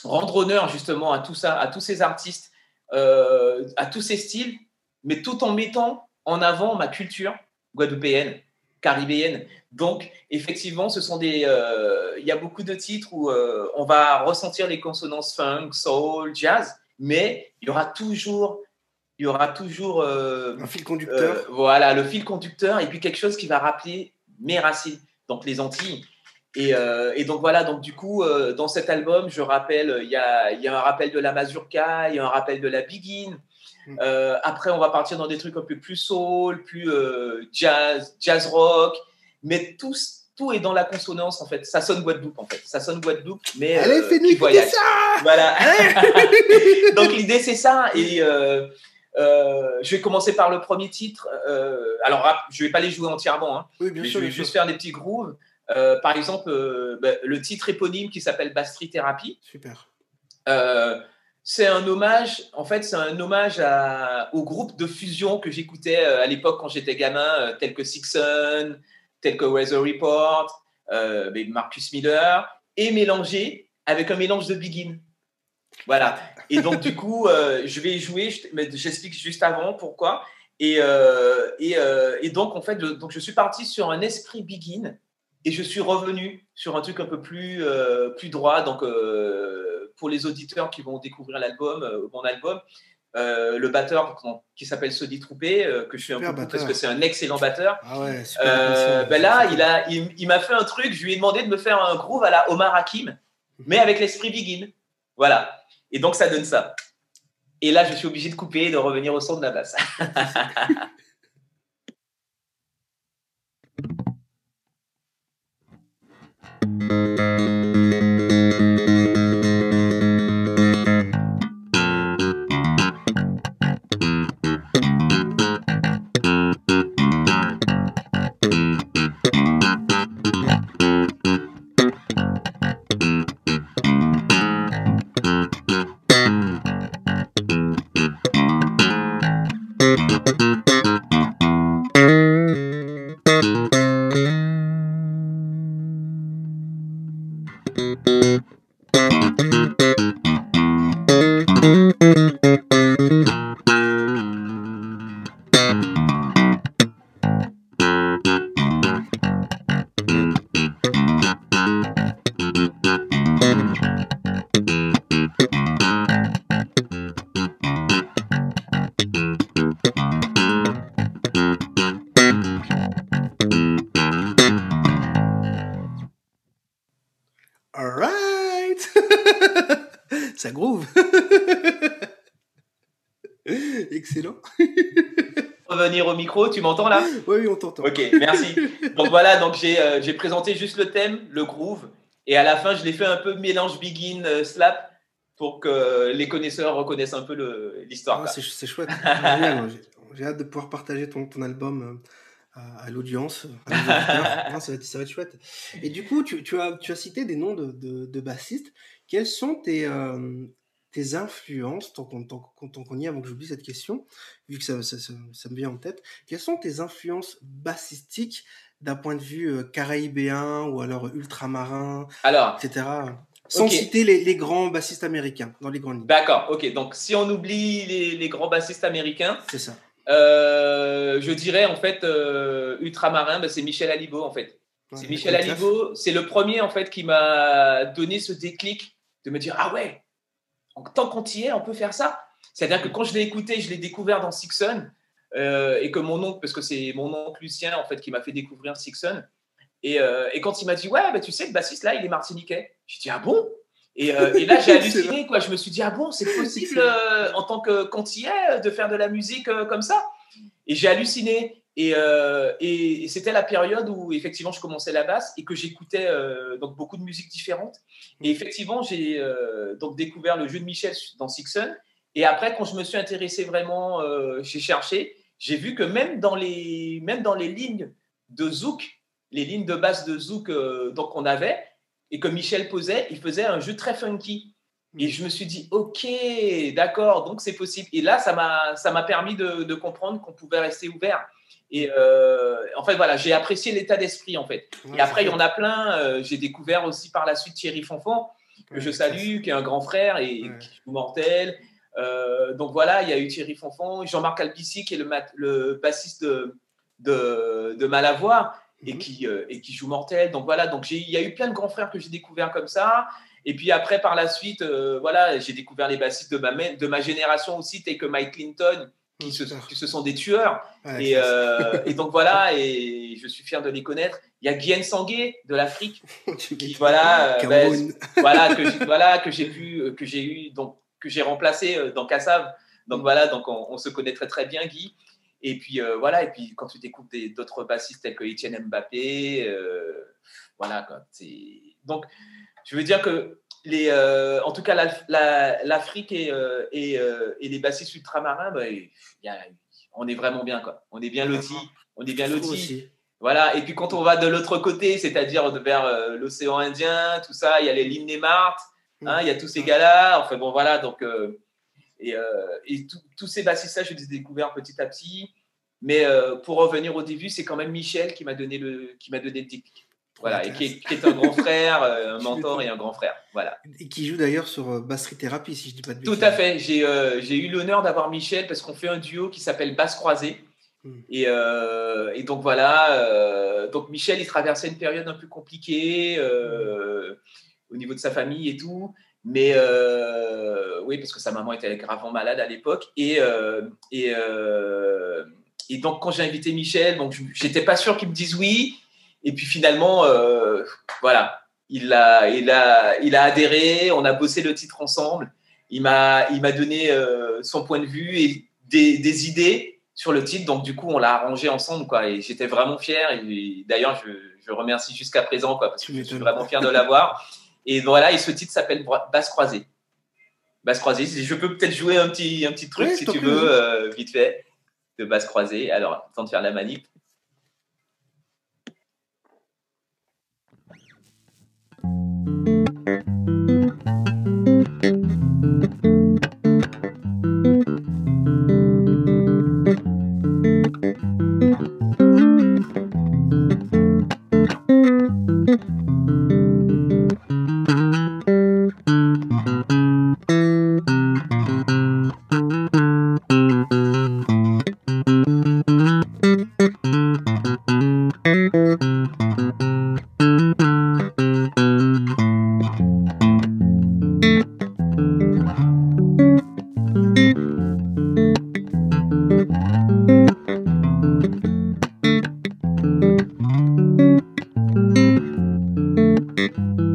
rendre honneur justement à tout ça, à tous ces artistes, à tous ces styles, mais tout en mettant en avant ma culture guadeloupéenne, caribéenne. Donc, effectivement, ce sont des. euh, Il y a beaucoup de titres où euh, on va ressentir les consonances funk, soul, jazz, mais il y aura toujours, il y aura toujours euh,
Un fil conducteur.
voilà, le fil conducteur et puis quelque chose qui va rappeler mes racines, donc les Antilles. Et, et donc voilà, donc du coup, dans cet album, je rappelle, il y a, il y a un rappel de la mazurka, il y a un rappel de la biguine.
Mm.
Euh, après, on va partir dans des trucs un peu plus soul, plus euh, jazz, jazz rock, mais tout, tout est dans la consonance en fait. Ça sonne Guadeloupe en fait. Ça sonne Guadeloupe, mais
Allez,
euh,
fais-nous écouter ça
Voilà. Donc l'idée c'est ça. Et euh, je vais commencer par le premier titre. Alors rap, je vais pas les jouer entièrement, hein,
Oui, bien
mais
sûr.
je vais juste
sûr.
faire des petits grooves. Par exemple, bah, le titre éponyme qui s'appelle Bastry Therapy.
Super.
Euh, c'est un hommage, en fait, c'est un hommage au groupe de fusion que j'écoutais euh, à l'époque quand j'étais gamin, euh, tel que Sixon, tel que Weather Report, euh, Marcus Miller, et mélangé avec un mélange de Begin. Voilà. Et donc, du coup, je vais jouer, mais j'explique juste avant pourquoi. Et, donc, en fait, je, donc, je suis parti sur un esprit Begin et je suis revenu sur un truc un peu plus, plus droit. Donc, pour les auditeurs qui vont découvrir l'album, euh, mon album, euh, le batteur qui s'appelle Sodi Troupé, euh, que je suis un peu
batteur.
parce que c'est un excellent batteur.
Ah ouais, super.
Euh,
attention.
ben là, il a, il, il m'a fait un truc. Je lui ai demandé de me faire un groove à la Omar Hakim, mais avec l'esprit Begin. Voilà. Et donc ça donne ça. Et là, je suis obligé de couper et de revenir au son de la basse.
Ça groove Excellent.
revenir au micro. Tu m'entends là?
Oui, oui, on t'entend.
Ok, merci. Donc voilà, donc euh, j'ai présenté juste le thème, le groove, et à la fin, je l'ai fait un peu mélange begin euh, slap pour que les connaisseurs reconnaissent un peu l'histoire.
Ah, c'est chouette. J'ai hâte de pouvoir partager ton, ton album euh, à, l'audience. ça, va être chouette. Et du coup, tu, tu, as, tu as cité des noms de, de, de bassistes. Quels sont tes, tes influences, tant qu'on y est, avant que j'oublie cette question, vu que ça, ça, me vient en tête, quelles sont tes influences bassistiques d'un point de vue euh, caraïbéen ou alors ultramarin, alors, etc. Sans citer les, grands bassistes américains dans les grandes lignes.
D'accord, ok. Donc si on oublie les, grands bassistes américains,
c'est ça.
Euh, je dirais en fait euh, ultramarin, ben, c'est Michel Alibo en fait. c'est Michel Alibo, c'est le premier en fait qui m'a donné ce déclic de me dire ah ouais, tant qu'on y est, on peut faire ça. C'est-à-dire que quand je l'ai écouté, je l'ai découvert dans Sixon, euh, et que mon oncle, parce que c'est mon oncle Lucien en fait qui m'a fait découvrir Sixon, et, euh, et quand il m'a dit ouais, bah, tu sais, le bassiste là, il est martiniquais. J'ai dit ah bon? Et, euh, et, là j'ai halluciné quoi. Je me suis dit ah bon, c'est possible en tant que quantier de faire de la musique comme ça. Et j'ai halluciné. Euh, et, et, c'était la période où effectivement je commençais la basse et que j'écoutais euh, donc beaucoup de musiques différentes. Et effectivement, j'ai euh, donc découvert le jeu de Michel dans Sixon. Et après, quand je me suis intéressé vraiment, j'ai cherché, j'ai vu que même dans les même dans les lignes de zouk, les lignes de basse de zouk donc on avait et que Michel posait, il faisait un jeu très funky. Et je me suis dit, ok, d'accord, donc c'est possible. Et là, ça m'a permis de, de comprendre qu'on pouvait rester ouvert. Et euh, en fait, voilà, j'ai apprécié l'état d'esprit, en fait. et après, il y en a plein. Euh, j'ai découvert aussi par la suite Thierry Fonfon, que je salue, qui est un grand frère et qui joue mortel. Euh, donc voilà, il y a eu Thierry Fonfon, Jean-Marc Albici, qui est le, le bassiste de, de, de Et, mhm. qui, et qui joue mortel. Donc voilà, donc il y a eu plein de grands frères que j'ai découverts comme ça. Et puis après, par la suite, voilà, j'ai découvert les bassistes de ma, de ma génération aussi, tels que Mike Clinton, qui, se, qui sont des tueurs. et, euh, et, donc voilà, et je suis fier de les connaître. Il y a Guyen Sangué de l'Afrique, qui voilà, euh, ben, voilà que j'ai, voilà que j'ai pu, euh, que j'ai eu donc que j'ai remplacé dans Cassav. Donc voilà, donc on, se connaît très très bien Guy. Et puis voilà, et puis quand tu découvres d'autres bassistes tels que Etienne Mbappé, voilà quoi. Donc je veux dire que les, euh, en tout cas, l'Afrique et, euh, et, euh, et, les bassistes ultramarins, bah, on est vraiment bien. Quoi. On est bien lotis. On est bien lotis. Voilà. Et puis quand on va de l'autre côté, c'est-à-dire vers l'océan Indien, tout ça, il y a les lignes Mart, hein, il y a tous ces gars-là. Enfin bon, voilà. Donc, et, et tous ces bassistes-là, je les ai découverts petit à petit. Mais pour revenir au début, c'est quand même Michel qui m'a donné le, qui m'a donné le voilà, et qui est, un grand frère, euh, un mentor et un grand frère. Voilà.
Et qui joue d'ailleurs sur euh, Basserie Thérapie, si je dis pas de
bêtises. Tout à fait. J'ai euh, eu l'honneur d'avoir Michel parce qu'on fait un duo qui s'appelle Basse Croisée. Hmm. Et, et, donc voilà, donc Michel, il traversait une période un peu compliquée au niveau de sa famille et tout. Mais oui, parce que sa maman était gravement malade à l'époque. Et, et, et donc, quand j'ai invité Michel, donc j'étais pas sûr qu'il me dise oui. Et puis finalement, euh, voilà, il a, il, a, il a adhéré, on a bossé le titre ensemble. Il m'a, donné euh, son point de vue et des, des, idées sur le titre. Donc du coup, on l'a arrangé ensemble, quoi. Et j'étais vraiment fier. Et d'ailleurs, je, je remercie jusqu'à présent, quoi, parce que je suis vraiment fier de l'avoir. Et voilà, et ce titre s'appelle Basse croisée. Basse croisée, je peux peut-être jouer un petit, truc si tu veux, euh, vite fait, de basse croisée. Alors, temps de faire la manip.
Mm-hmm.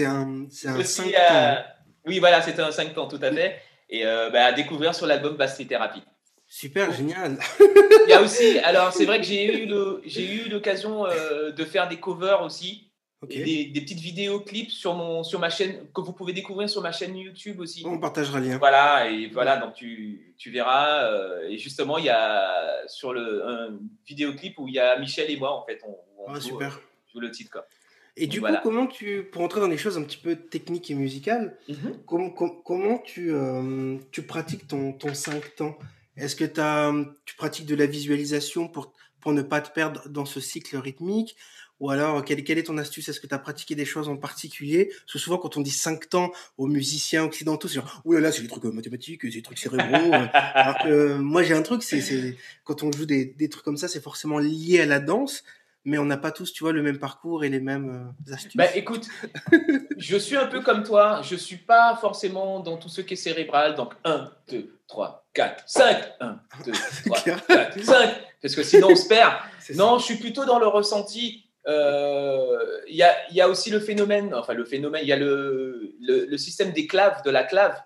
C'est un, c'est un
Aussi,
5
euh, oui, voilà, c'était un 5 temps, tout à fait. Et euh, bah, à découvrir sur l'album Bastry Therapy.
Super génial.
Il y a aussi, alors c'est vrai que j'ai eu l'occasion euh, de faire des covers aussi, des, des petites vidéos clips sur mon sur ma chaîne que vous pouvez découvrir sur ma chaîne YouTube aussi.
On partagera le lien.
Voilà et voilà donc tu, tu verras euh, et justement il y a sur le un vidéoclip où il y a Michel et moi en fait on, on
Ah,
joue,
super.
euh, joue le titre quoi.
Et du
Voilà.
coup, comment tu, pour entrer dans des choses un petit peu techniques et musicales, comment, com- comment tu, euh, tu pratiques ton, ton 5 temps? Est-ce que tu pratiques de la visualisation pour, pour ne pas te perdre dans ce cycle rythmique? Ou alors, quelle, quelle est ton astuce? Est-ce que tu as pratiqué des choses en particulier? Parce que souvent, quand on dit 5 temps aux musiciens occidentaux, c'est genre, ouh là là, c'est des trucs euh, mathématiques, c'est des trucs cérébraux. euh. alors que moi, j'ai un truc, c'est, c'est quand on joue des, des trucs comme ça, c'est forcément lié à la danse. Mais on n'a pas tous, tu vois, le même parcours et les mêmes euh, astuces.
Bah écoute, je suis un peu comme toi, je suis pas forcément dans tout ce qui est cérébral, donc 1, 2, 3, 4, 5, 1, 2, 3,
clair.
4, 5, parce que sinon on se perd. Non, je suis plutôt dans le ressenti. Euh, Il y, a, y a aussi le phénomène, enfin le phénomène, il y a le, le, le système des claves, de la clave.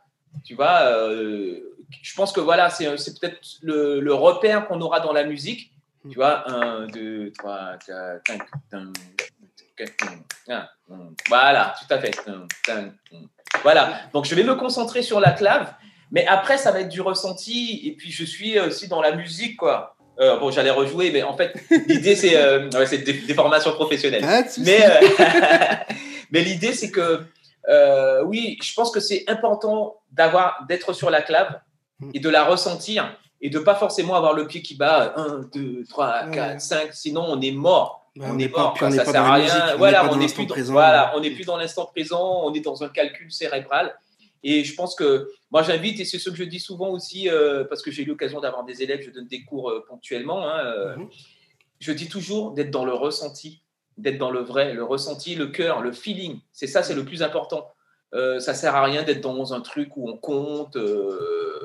Tu vois, euh, je pense que voilà, c'est c'est peut-être le, le repère qu'on aura dans la musique. Tu vois, 1, 2, 3, 4, 5, 1, Voilà, tout à fait. Voilà, donc je vais me concentrer sur la clave, mais après, ça va être du ressenti. Et puis, je suis aussi dans la musique, quoi. Euh, bon, j'allais rejouer, mais en fait, l'idée, c'est euh, ouais, c'est des, des formations professionnelles.
Souci.
Mais, euh, mais l'idée, c'est que, oui, je pense que c'est important d'avoir, d'être sur la clave et de la ressentir et de pas forcément avoir le pied qui bat 1, 2, 3,
Ouais.
4, 5, sinon on est mort.
Bah,
on
n'est
est
pas-
mort, ça sert à
musique,
rien. Voilà, on n'est plus, dans- voilà, on n'est plus dans l'instant présent, on est dans un calcul cérébral. Et je pense que moi j'invite, et c'est ce que je dis souvent aussi, euh, parce que j'ai eu l'occasion d'avoir des élèves, je donne des cours euh, ponctuellement, hein, euh,
Mhm.
je dis toujours d'être dans le ressenti, d'être dans le vrai, le ressenti, le cœur, le feeling. C'est ça, c'est le plus important. Euh, ça sert à rien d'être dans un truc où on compte.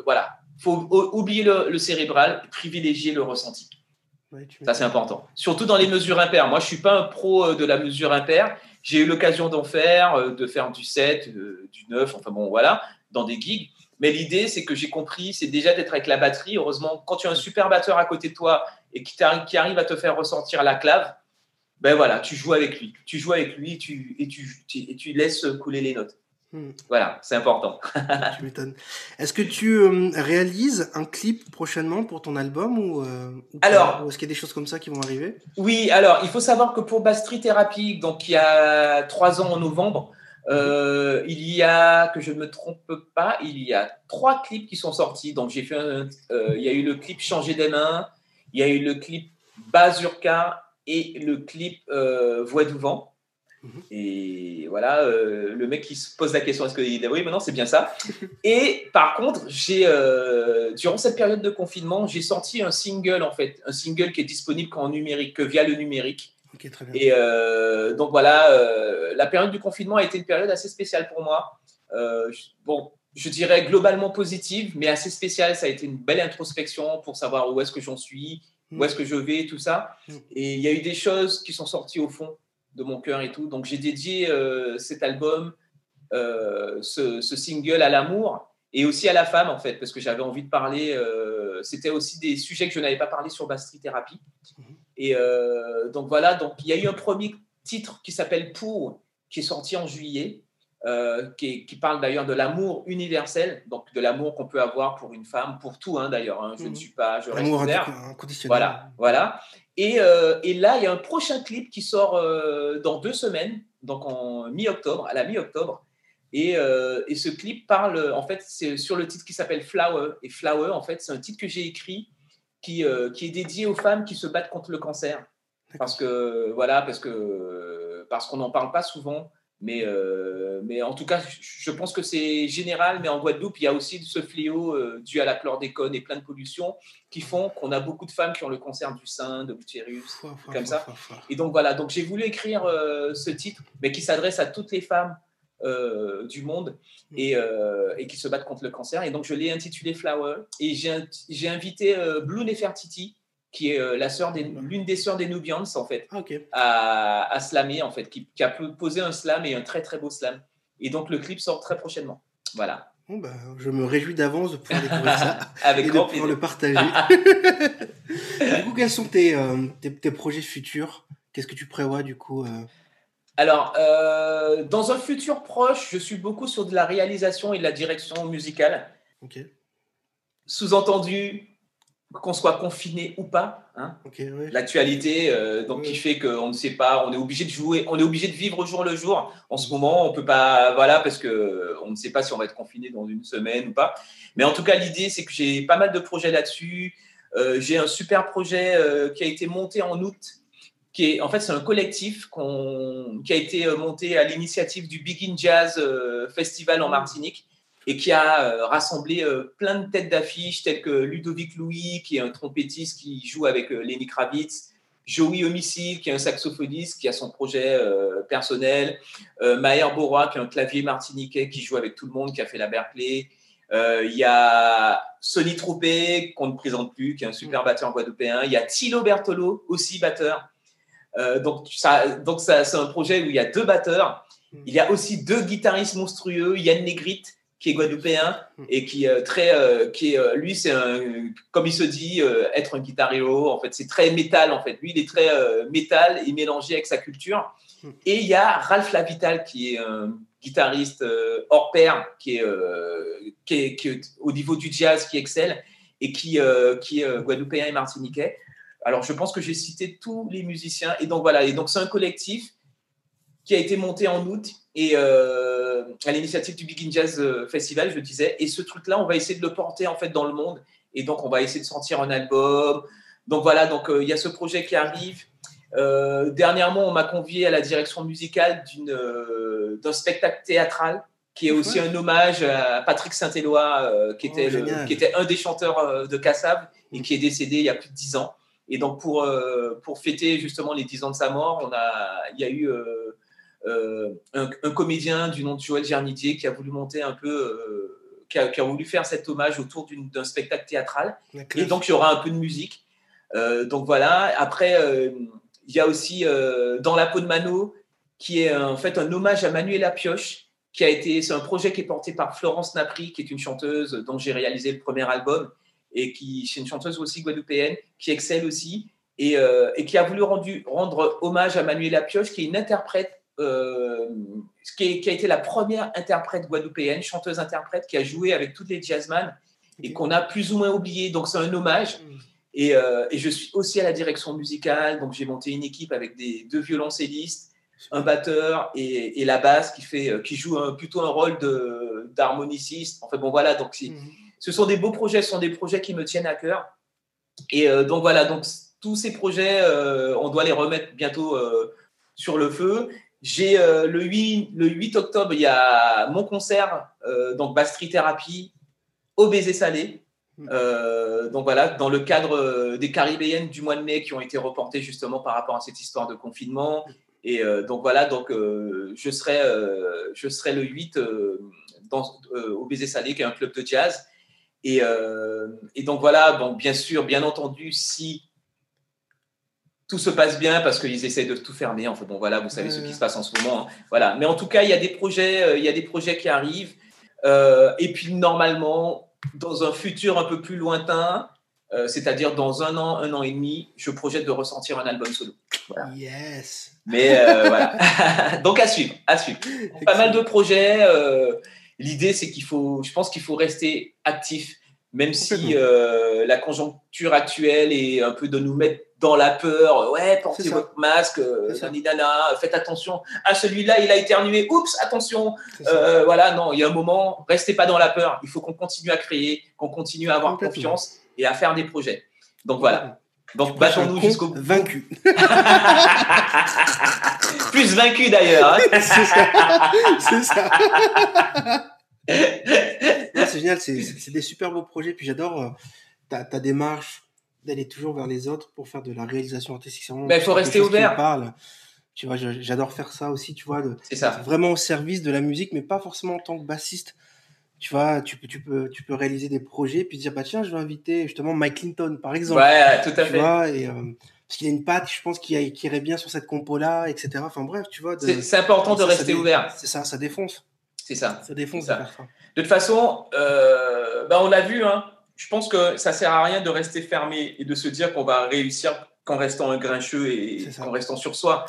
voilà, faut oublier le, le cérébral, privilégier le ressenti.
Ouais,
Ça, c'est important. Surtout dans les mesures impaires. Moi, je suis pas un pro euh, de la mesure impaire. J'ai eu l'occasion d'en faire, euh, de faire du 7, euh, du 9, enfin bon, voilà, dans des gigs. Mais l'idée, c'est que j'ai compris, c'est déjà d'être avec la batterie. Heureusement, quand tu as un super batteur à côté de toi et qui, arrive à te faire ressentir la clave, ben voilà, tu joues avec lui. Tu joues avec lui et tu, et tu, tu- et tu laisses couler les notes.
Hmm.
Voilà, c'est important.
Tu m'étonnes. Est-ce que tu euh, réalises un clip prochainement pour ton album ou, euh, ou
Alors-
est-ce qu'il y a des choses comme ça qui vont arriver?
Oui, alors il faut savoir que pour Bastry Therapy, donc il y a trois ans en novembre, euh, il y a, que je ne me trompe pas, il y a trois clips qui sont sortis. Donc j'ai fait un- il y a eu le clip Changer des mains, il y a eu le clip Bazurka et le clip Voix du vent.
Mhm.
Et voilà, euh, le mec qui se pose la question, est-ce que oui, maintenant c'est bien ça. Et par contre, j'ai euh, durant cette période de confinement, j'ai sorti un single en fait, un single qui est disponible qu'en numérique, que via le numérique.
Ok, très bien.
Et euh, donc voilà, la période du confinement a été une période assez spéciale pour moi. Bon, je dirais globalement positive, mais assez spéciale. Ça a été une belle introspection pour savoir où est-ce que j'en suis, où est-ce que je vais, tout ça.
Mm.
Et il y a eu des choses qui sont sorties au fond de mon cœur et tout. Donc j'ai dédié euh, cet album, euh, ce, ce single à l'amour et aussi à la femme en fait, parce que j'avais envie de parler. euh, C'était aussi des sujets que je n'avais pas parlé sur Bastry Therapy.
Mhm.
Et donc voilà, donc il y a eu un premier titre qui s'appelle Pour, qui est sorti en juillet, euh, qui, parle d'ailleurs de l'amour universel, donc de l'amour qu'on peut avoir pour une femme, pour tout hein, d'ailleurs. hein. je
Mhm.
ne suis pas, je reste
Amour
ouvert.
inco- inconditionnel.
Voilà, voilà. Et, euh, et là, il y a un prochain clip qui sort euh, dans deux semaines, donc en mi-octobre, à la mi-octobre. Et, euh, et ce clip parle, en fait, c'est sur le titre qui s'appelle Flower. Et Flower, en fait, c'est un titre que j'ai écrit qui, euh, qui est dédié aux femmes qui se battent contre le cancer. Parce que, voilà, parce que parce qu'on n'en parle pas souvent. Mais, euh, mais en tout cas, je pense que c'est général. Mais en Guadeloupe, il y a aussi ce fléau euh, dû à la chlordécone et plein de pollutions qui font qu'on a beaucoup de femmes qui ont le cancer du sein, de l'utérus, comme ça. Et donc voilà, donc j'ai voulu écrire euh, ce titre, mais qui s'adresse à toutes les femmes du monde mm. et, et, qui se battent contre le cancer. Et donc je l'ai intitulé Flower. Et j'ai invité Blue Nefertiti, qui est euh, la sœur l'une des sœurs des Nubians en fait, ah, à, à slammer en fait, qui, a posé un slam et un très très beau slam. Et donc le clip sort très prochainement. Voilà.
Bon bah, je me réjouis d'avance de pouvoir découvrir ça
Avec
et
de
pouvoir le partager. du coup, quels sont tes, euh, tes, projets futurs? Qu'est-ce que tu prévois du coup euh?
Alors, dans un futur proche, je suis beaucoup sur de la réalisation et de la direction musicale. Sous-entendu, qu'on soit confiné ou pas. Hein. L'actualité, euh, donc qui fait qu'on ne sait pas, on est obligé de jouer, on est obligé de vivre jour le jour. En ce moment, on peut pas, voilà, parce que on ne sait pas si on va être confiné dans une semaine ou pas. Mais en tout cas, l'idée, c'est que j'ai pas mal de projets là-dessus. Euh, j'ai un super projet euh, qui a été monté en août. Qui est, en fait, c'est un collectif qui a été monté à l'initiative du Begin Jazz Festival en mmh. Martinique et qui a euh, rassemblé euh, plein de têtes d'affiches telles que Ludovic Louis, qui est un trompettiste qui joue avec euh, Lenny Kravitz, Joey Homicide, qui est un saxophoniste qui a son projet personnel, Maher Borois, qui est un clavier martiniquais qui joue avec tout le monde, qui a fait la Berkeley. Il y a Sonny Troupé, qu'on ne présente plus, qui est un super batteur guadeloupéen. Il y a Tilo Bertolo, aussi batteur. donc, ça, donc ça, c'est un projet où il y a deux batteurs. Il y a aussi deux guitaristes monstrueux, Yann Negrite, qui est guadeloupéen mm. et qui euh, très euh, qui est euh, lui c'est un comme il se dit être un guitar en fait c'est très métal en fait. Lui il est très métal et mélangé avec sa culture. Mm. et il y a Ralph Lavital qui est un guitariste hors pair qui est, qui est, qui est au niveau du jazz qui excelle et qui qui est guadeloupéen et martiniquais. Alors je pense que j'ai cité tous les musiciens. Et donc voilà. Et donc c'est un collectif qui a été monté en août et euh, à l'initiative du Begin Jazz euh, Festival, je disais. Et ce truc-là, on va essayer de le porter en fait dans le monde. Et donc, on va essayer de sortir un album. Donc voilà, donc euh, il y a ce projet qui arrive. dernièrement, on m'a convié à la direction musicale d'un spectacle théâtral qui est aussi un hommage à Patrick Saint-Éloi, qui, était oh, qui était un des chanteurs de Cassav et qui est décédé il y a plus de dix ans. Et donc, pour, pour fêter justement les dix ans de sa mort, on a, il y a eu euh, un, comédien du nom de Joël Gernidier qui a voulu monter un peu, euh, qui a, voulu faire cet hommage autour d'un spectacle théâtral. Et donc, il y aura un peu de musique. Euh, donc voilà. Après, il y a aussi Dans la peau de Mano, qui est en fait un hommage à Manuela Pioche, qui a été, c'est un projet qui est porté par Florence Napri, qui est une chanteuse dont j'ai réalisé le premier album et qui, c'est une chanteuse aussi guadeloupéenne, qui excelle aussi et, et qui a voulu rendu, rendre hommage à Manuela Pioche, qui est une interprète euh, qui, qui, a été la première interprète guadeloupéenne, chanteuse-interprète, qui a joué avec toutes les jazzman et qu'on a plus ou moins oublié. Donc, c'est un hommage. Mm. Et, euh, et, je suis aussi à la direction musicale. Donc, j'ai monté une équipe avec des, deux violoncellistes, un batteur et, et, la basse qui, fait, euh, qui joue un, plutôt un rôle d'harmoniciste. Enfin, bon, voilà. Donc, mm. ce sont des beaux projets, ce sont des projets qui me tiennent à cœur. Et donc, voilà. Donc, tous ces projets, on doit les remettre bientôt sur le feu. J'ai euh, le, 8, le 8 octobre, il y a mon concert, euh, donc Bastry Thérapie, au baiser salé. Hmm. Euh, donc voilà, dans le cadre des Caribéennes du mois de mai qui ont été reportées justement par rapport à cette histoire de confinement. Et donc voilà, donc je, serai, je serai le 8 dans, au baiser salé, qui est un club de jazz. Et, et donc voilà, bon, bien sûr, bien entendu, si tout se passe bien parce qu'ils essaient de tout fermer. Enfin bon, voilà, vous savez ce qui se passe en ce moment. Hein. Voilà. Mais en tout cas, il y a des projets, euh, il y a des projets qui arrivent. Euh, et puis normalement, dans un futur un peu plus lointain, euh, c'est-à-dire dans un an, un an et demi, je projette de ressentir un album solo.
Yes.
Mais voilà. Donc à suivre, à suivre. Pas mal de projets. L'idée, c'est qu'il faut, je pense qu'il faut rester actif, même si la conjoncture actuelle est un peu de nous mettre dans la peur, ouais, portez votre masque, euh, nana, faites attention. Ah, celui-là, il a éternué, oups, attention. Euh, voilà, non, il y a un moment, restez pas dans la peur. Il faut qu'on continue à créer, qu'on continue à avoir confiance et à faire des projets. Donc voilà. Donc, battons-nous jusqu'au bout.
Vaincu.
Plus vaincu d'ailleurs. hein.
c'est ça. C'est ça. Non, c'est génial, c'est des super beaux projets. Puis j'adore euh, ta, ta démarche d'aller toujours vers les autres pour faire de la réalisation artistique.
Ben, il faut rester ouvert.
parle. Tu vois, j'adore faire ça aussi, tu vois, de,
C'est ça.
vraiment au service de la musique, mais pas forcément en tant que bassiste. Tu vois, tu peux, tu peux, tu peux réaliser des projets puis dire, bah tiens, je vais inviter justement Mike Clinton, par exemple.
Ouais, tout à
tu
fait.
vois, et, euh, parce qu'il a une patte, je pense, qui, irait bien sur cette compo-là, etc. Enfin bref, tu vois.
C'est important de
ça, ça
rester ouvert.
C'est ça, ça défonce.
C'est ça.
Ça défonce de
ça.
faire ça.
De toute façon, euh, ben, on l'a vu, hein. Je pense que ça sert à rien de rester fermé et de se dire qu'on va réussir qu'en restant un grincheux et qu'en restant sur soi.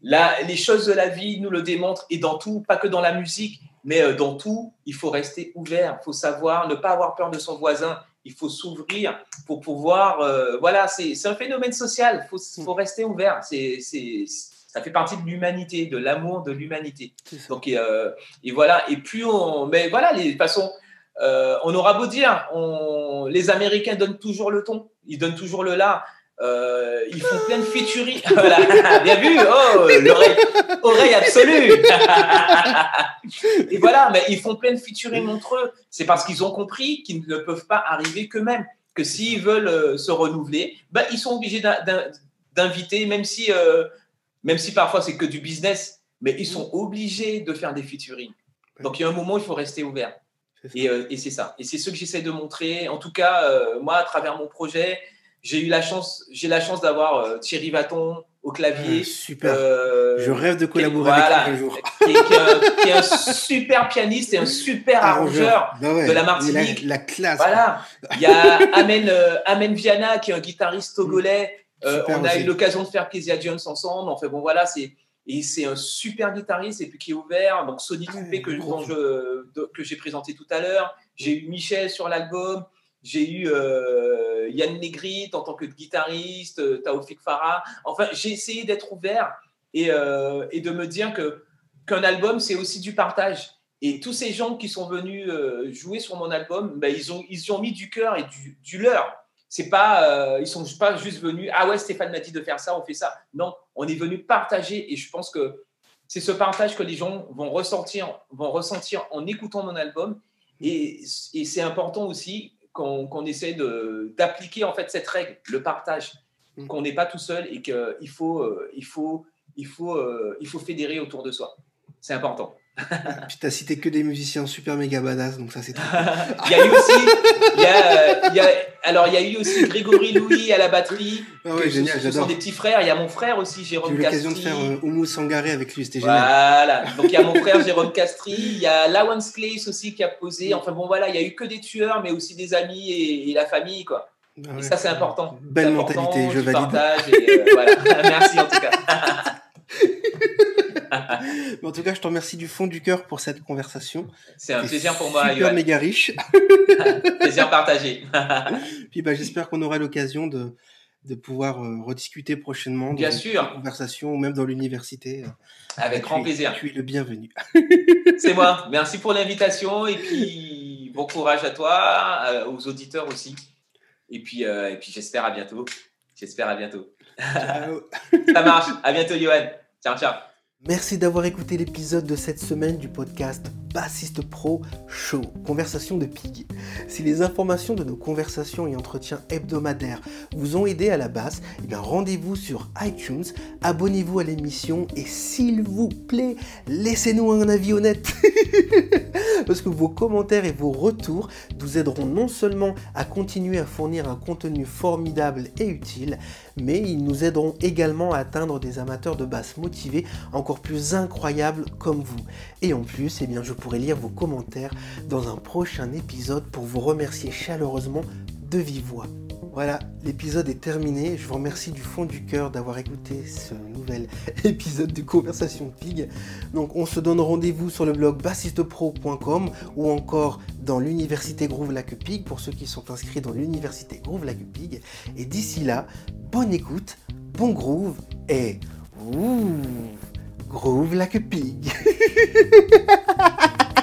Là, les choses de la vie nous le démontrent et dans tout, pas que dans la musique, mais euh, dans tout, il faut rester ouvert, il faut savoir ne pas avoir peur de son voisin, il faut s'ouvrir pour pouvoir. euh, voilà, c'est un phénomène social, il faut,
Mm.
faut rester ouvert. C'est ça fait partie de l'humanité, de l'amour de l'humanité. Donc, et, euh, et voilà, et plus on. Mais voilà, les, de toute façon, euh, on aura beau dire, on, les Américains donnent toujours le ton, ils donnent toujours le là. Euh, ils font plein de featuring. voilà, bien vu, oh, l'oreille, oreille absolue. et voilà, mais ils font plein de featuring entre eux. C'est parce qu'ils ont compris qu'ils ne peuvent pas arriver qu'eux-mêmes. Que s'ils veulent euh, se renouveler, ben, ils sont obligés d'in- d'in- d'inviter, même si, euh, même si parfois c'est que du business, mais ils sont obligés de faire des featuring. Donc il y a un moment où il faut rester ouvert. Et, euh, et c'est ça. Et c'est ce que j'essaie de montrer. En tout cas, euh, moi, à travers mon projet, j'ai eu la chance, j'ai la chance d'avoir euh, Thierry Vaton au clavier.
Ah, super. Je rêve de collaborer
voilà,
avec lui un jour.
qui, est, qui est un, qui est un super pianiste et un super arrangeur.
Bah ouais,
de la Martinique.
La, classe.
Voilà. Il y a Amen, Amen Viana, qui est un guitariste togolais. On a
aussi.
eu l'occasion de faire Kezia Jones ensemble. Enfin bon, voilà, c'est et c'est un super guitariste et puis qui est ouvert. Donc Sonic
Ouais,
Coupé que, je- de- que j'ai présenté tout à l'heure. J'ai eu Michel sur l'album. J'ai eu euh, Yann Negrit en tant que guitariste, euh, Taoufik Farah. Enfin, j'ai essayé d'être ouvert et, euh, et de me dire que qu'un album, c'est aussi du partage. Et tous ces gens qui sont venus euh, jouer sur mon album, ben, ils, ont, ils ont mis du cœur et du, du leur. C'est pas, euh, ils sont pas juste venus. Ah ouais, Stéphane m'a dit de faire ça, on fait ça. Non, on est venu partager et je pense que c'est ce partage que les gens vont ressentir, vont ressentir en écoutant mon album. Et, et c'est important aussi qu'on qu'on essaie de- d'appliquer en fait cette règle, le partage,
Mm.
qu'on n'est pas tout seul et qu'il faut, euh, il faut, il faut, euh, il faut fédérer autour de soi. C'est important.
Puis t'as cité que des musiciens super méga badass, donc ça c'est trop.
il y a eu aussi, il y a, il y a- alors il y a eu aussi Grégory Louis à la batterie.
Ah ouais, génial,
ce, ce sont des petits frères. Il y a mon frère aussi,
J'ai
Jérôme
eu l'occasion de
Castri.
faire euh, Oumu Sangaré avec lui, c'était génial.
Voilà. Donc il y a mon frère Jérôme Castri, il y a Lawrence Clays aussi qui a posé. Enfin bon voilà, il y a eu que des tueurs, mais aussi des amis et, et la famille quoi.
Ah
Et ça c'est important.
Belle
important,
mentalité, je valide.
et, euh, voilà. Merci en tout cas.
Mais en tout cas, je te remercie du fond du cœur pour cette conversation.
C'est un plaisir pour moi,
Super
Johan.
méga riche.
Plaisir partagé.
Puis bah, j'espère qu'on aura l'occasion de, de pouvoir euh, rediscuter prochainement. dans
Bien sûr.
conversation ou même dans l'université.
Avec
Tu
grand plaisir.
Tu es le bienvenu.
C'est moi. Merci pour l'invitation et puis bon courage à toi, euh, aux auditeurs aussi. Et puis, euh, et puis j'espère à bientôt. J'espère à bientôt.
Ciao.
Ça marche. À bientôt, Johan. Ciao, ciao.
Merci d'avoir écouté l'épisode de cette semaine du podcast Bassiste Pro Show, Conversation de Pig. Si les informations de nos conversations et entretiens hebdomadaires vous ont aidé à la basse, eh bien rendez-vous sur iTunes, abonnez-vous à l'émission et s'il vous plaît, laissez-nous un avis honnête. Parce que vos commentaires et vos retours nous aideront non seulement à continuer à fournir un contenu formidable et utile, mais ils nous aideront également à atteindre des amateurs de basse motivés encore plus incroyables comme vous. Et en plus, eh bien, je pourrai lire vos commentaires dans un prochain épisode pour vous remercier chaleureusement de vive voix. Voilà, l'épisode est terminé. Je vous remercie du fond du cœur d'avoir écouté ce nouvel épisode de Conversation Pig. Donc on se donne rendez-vous sur le blog bassistepro.com ou encore dans l'université Groove Lac Pig pour ceux qui sont inscrits dans l'université Groove Lac Pig. Et d'ici là, bonne écoute, bon groove et ouh, Groove Lac Pig.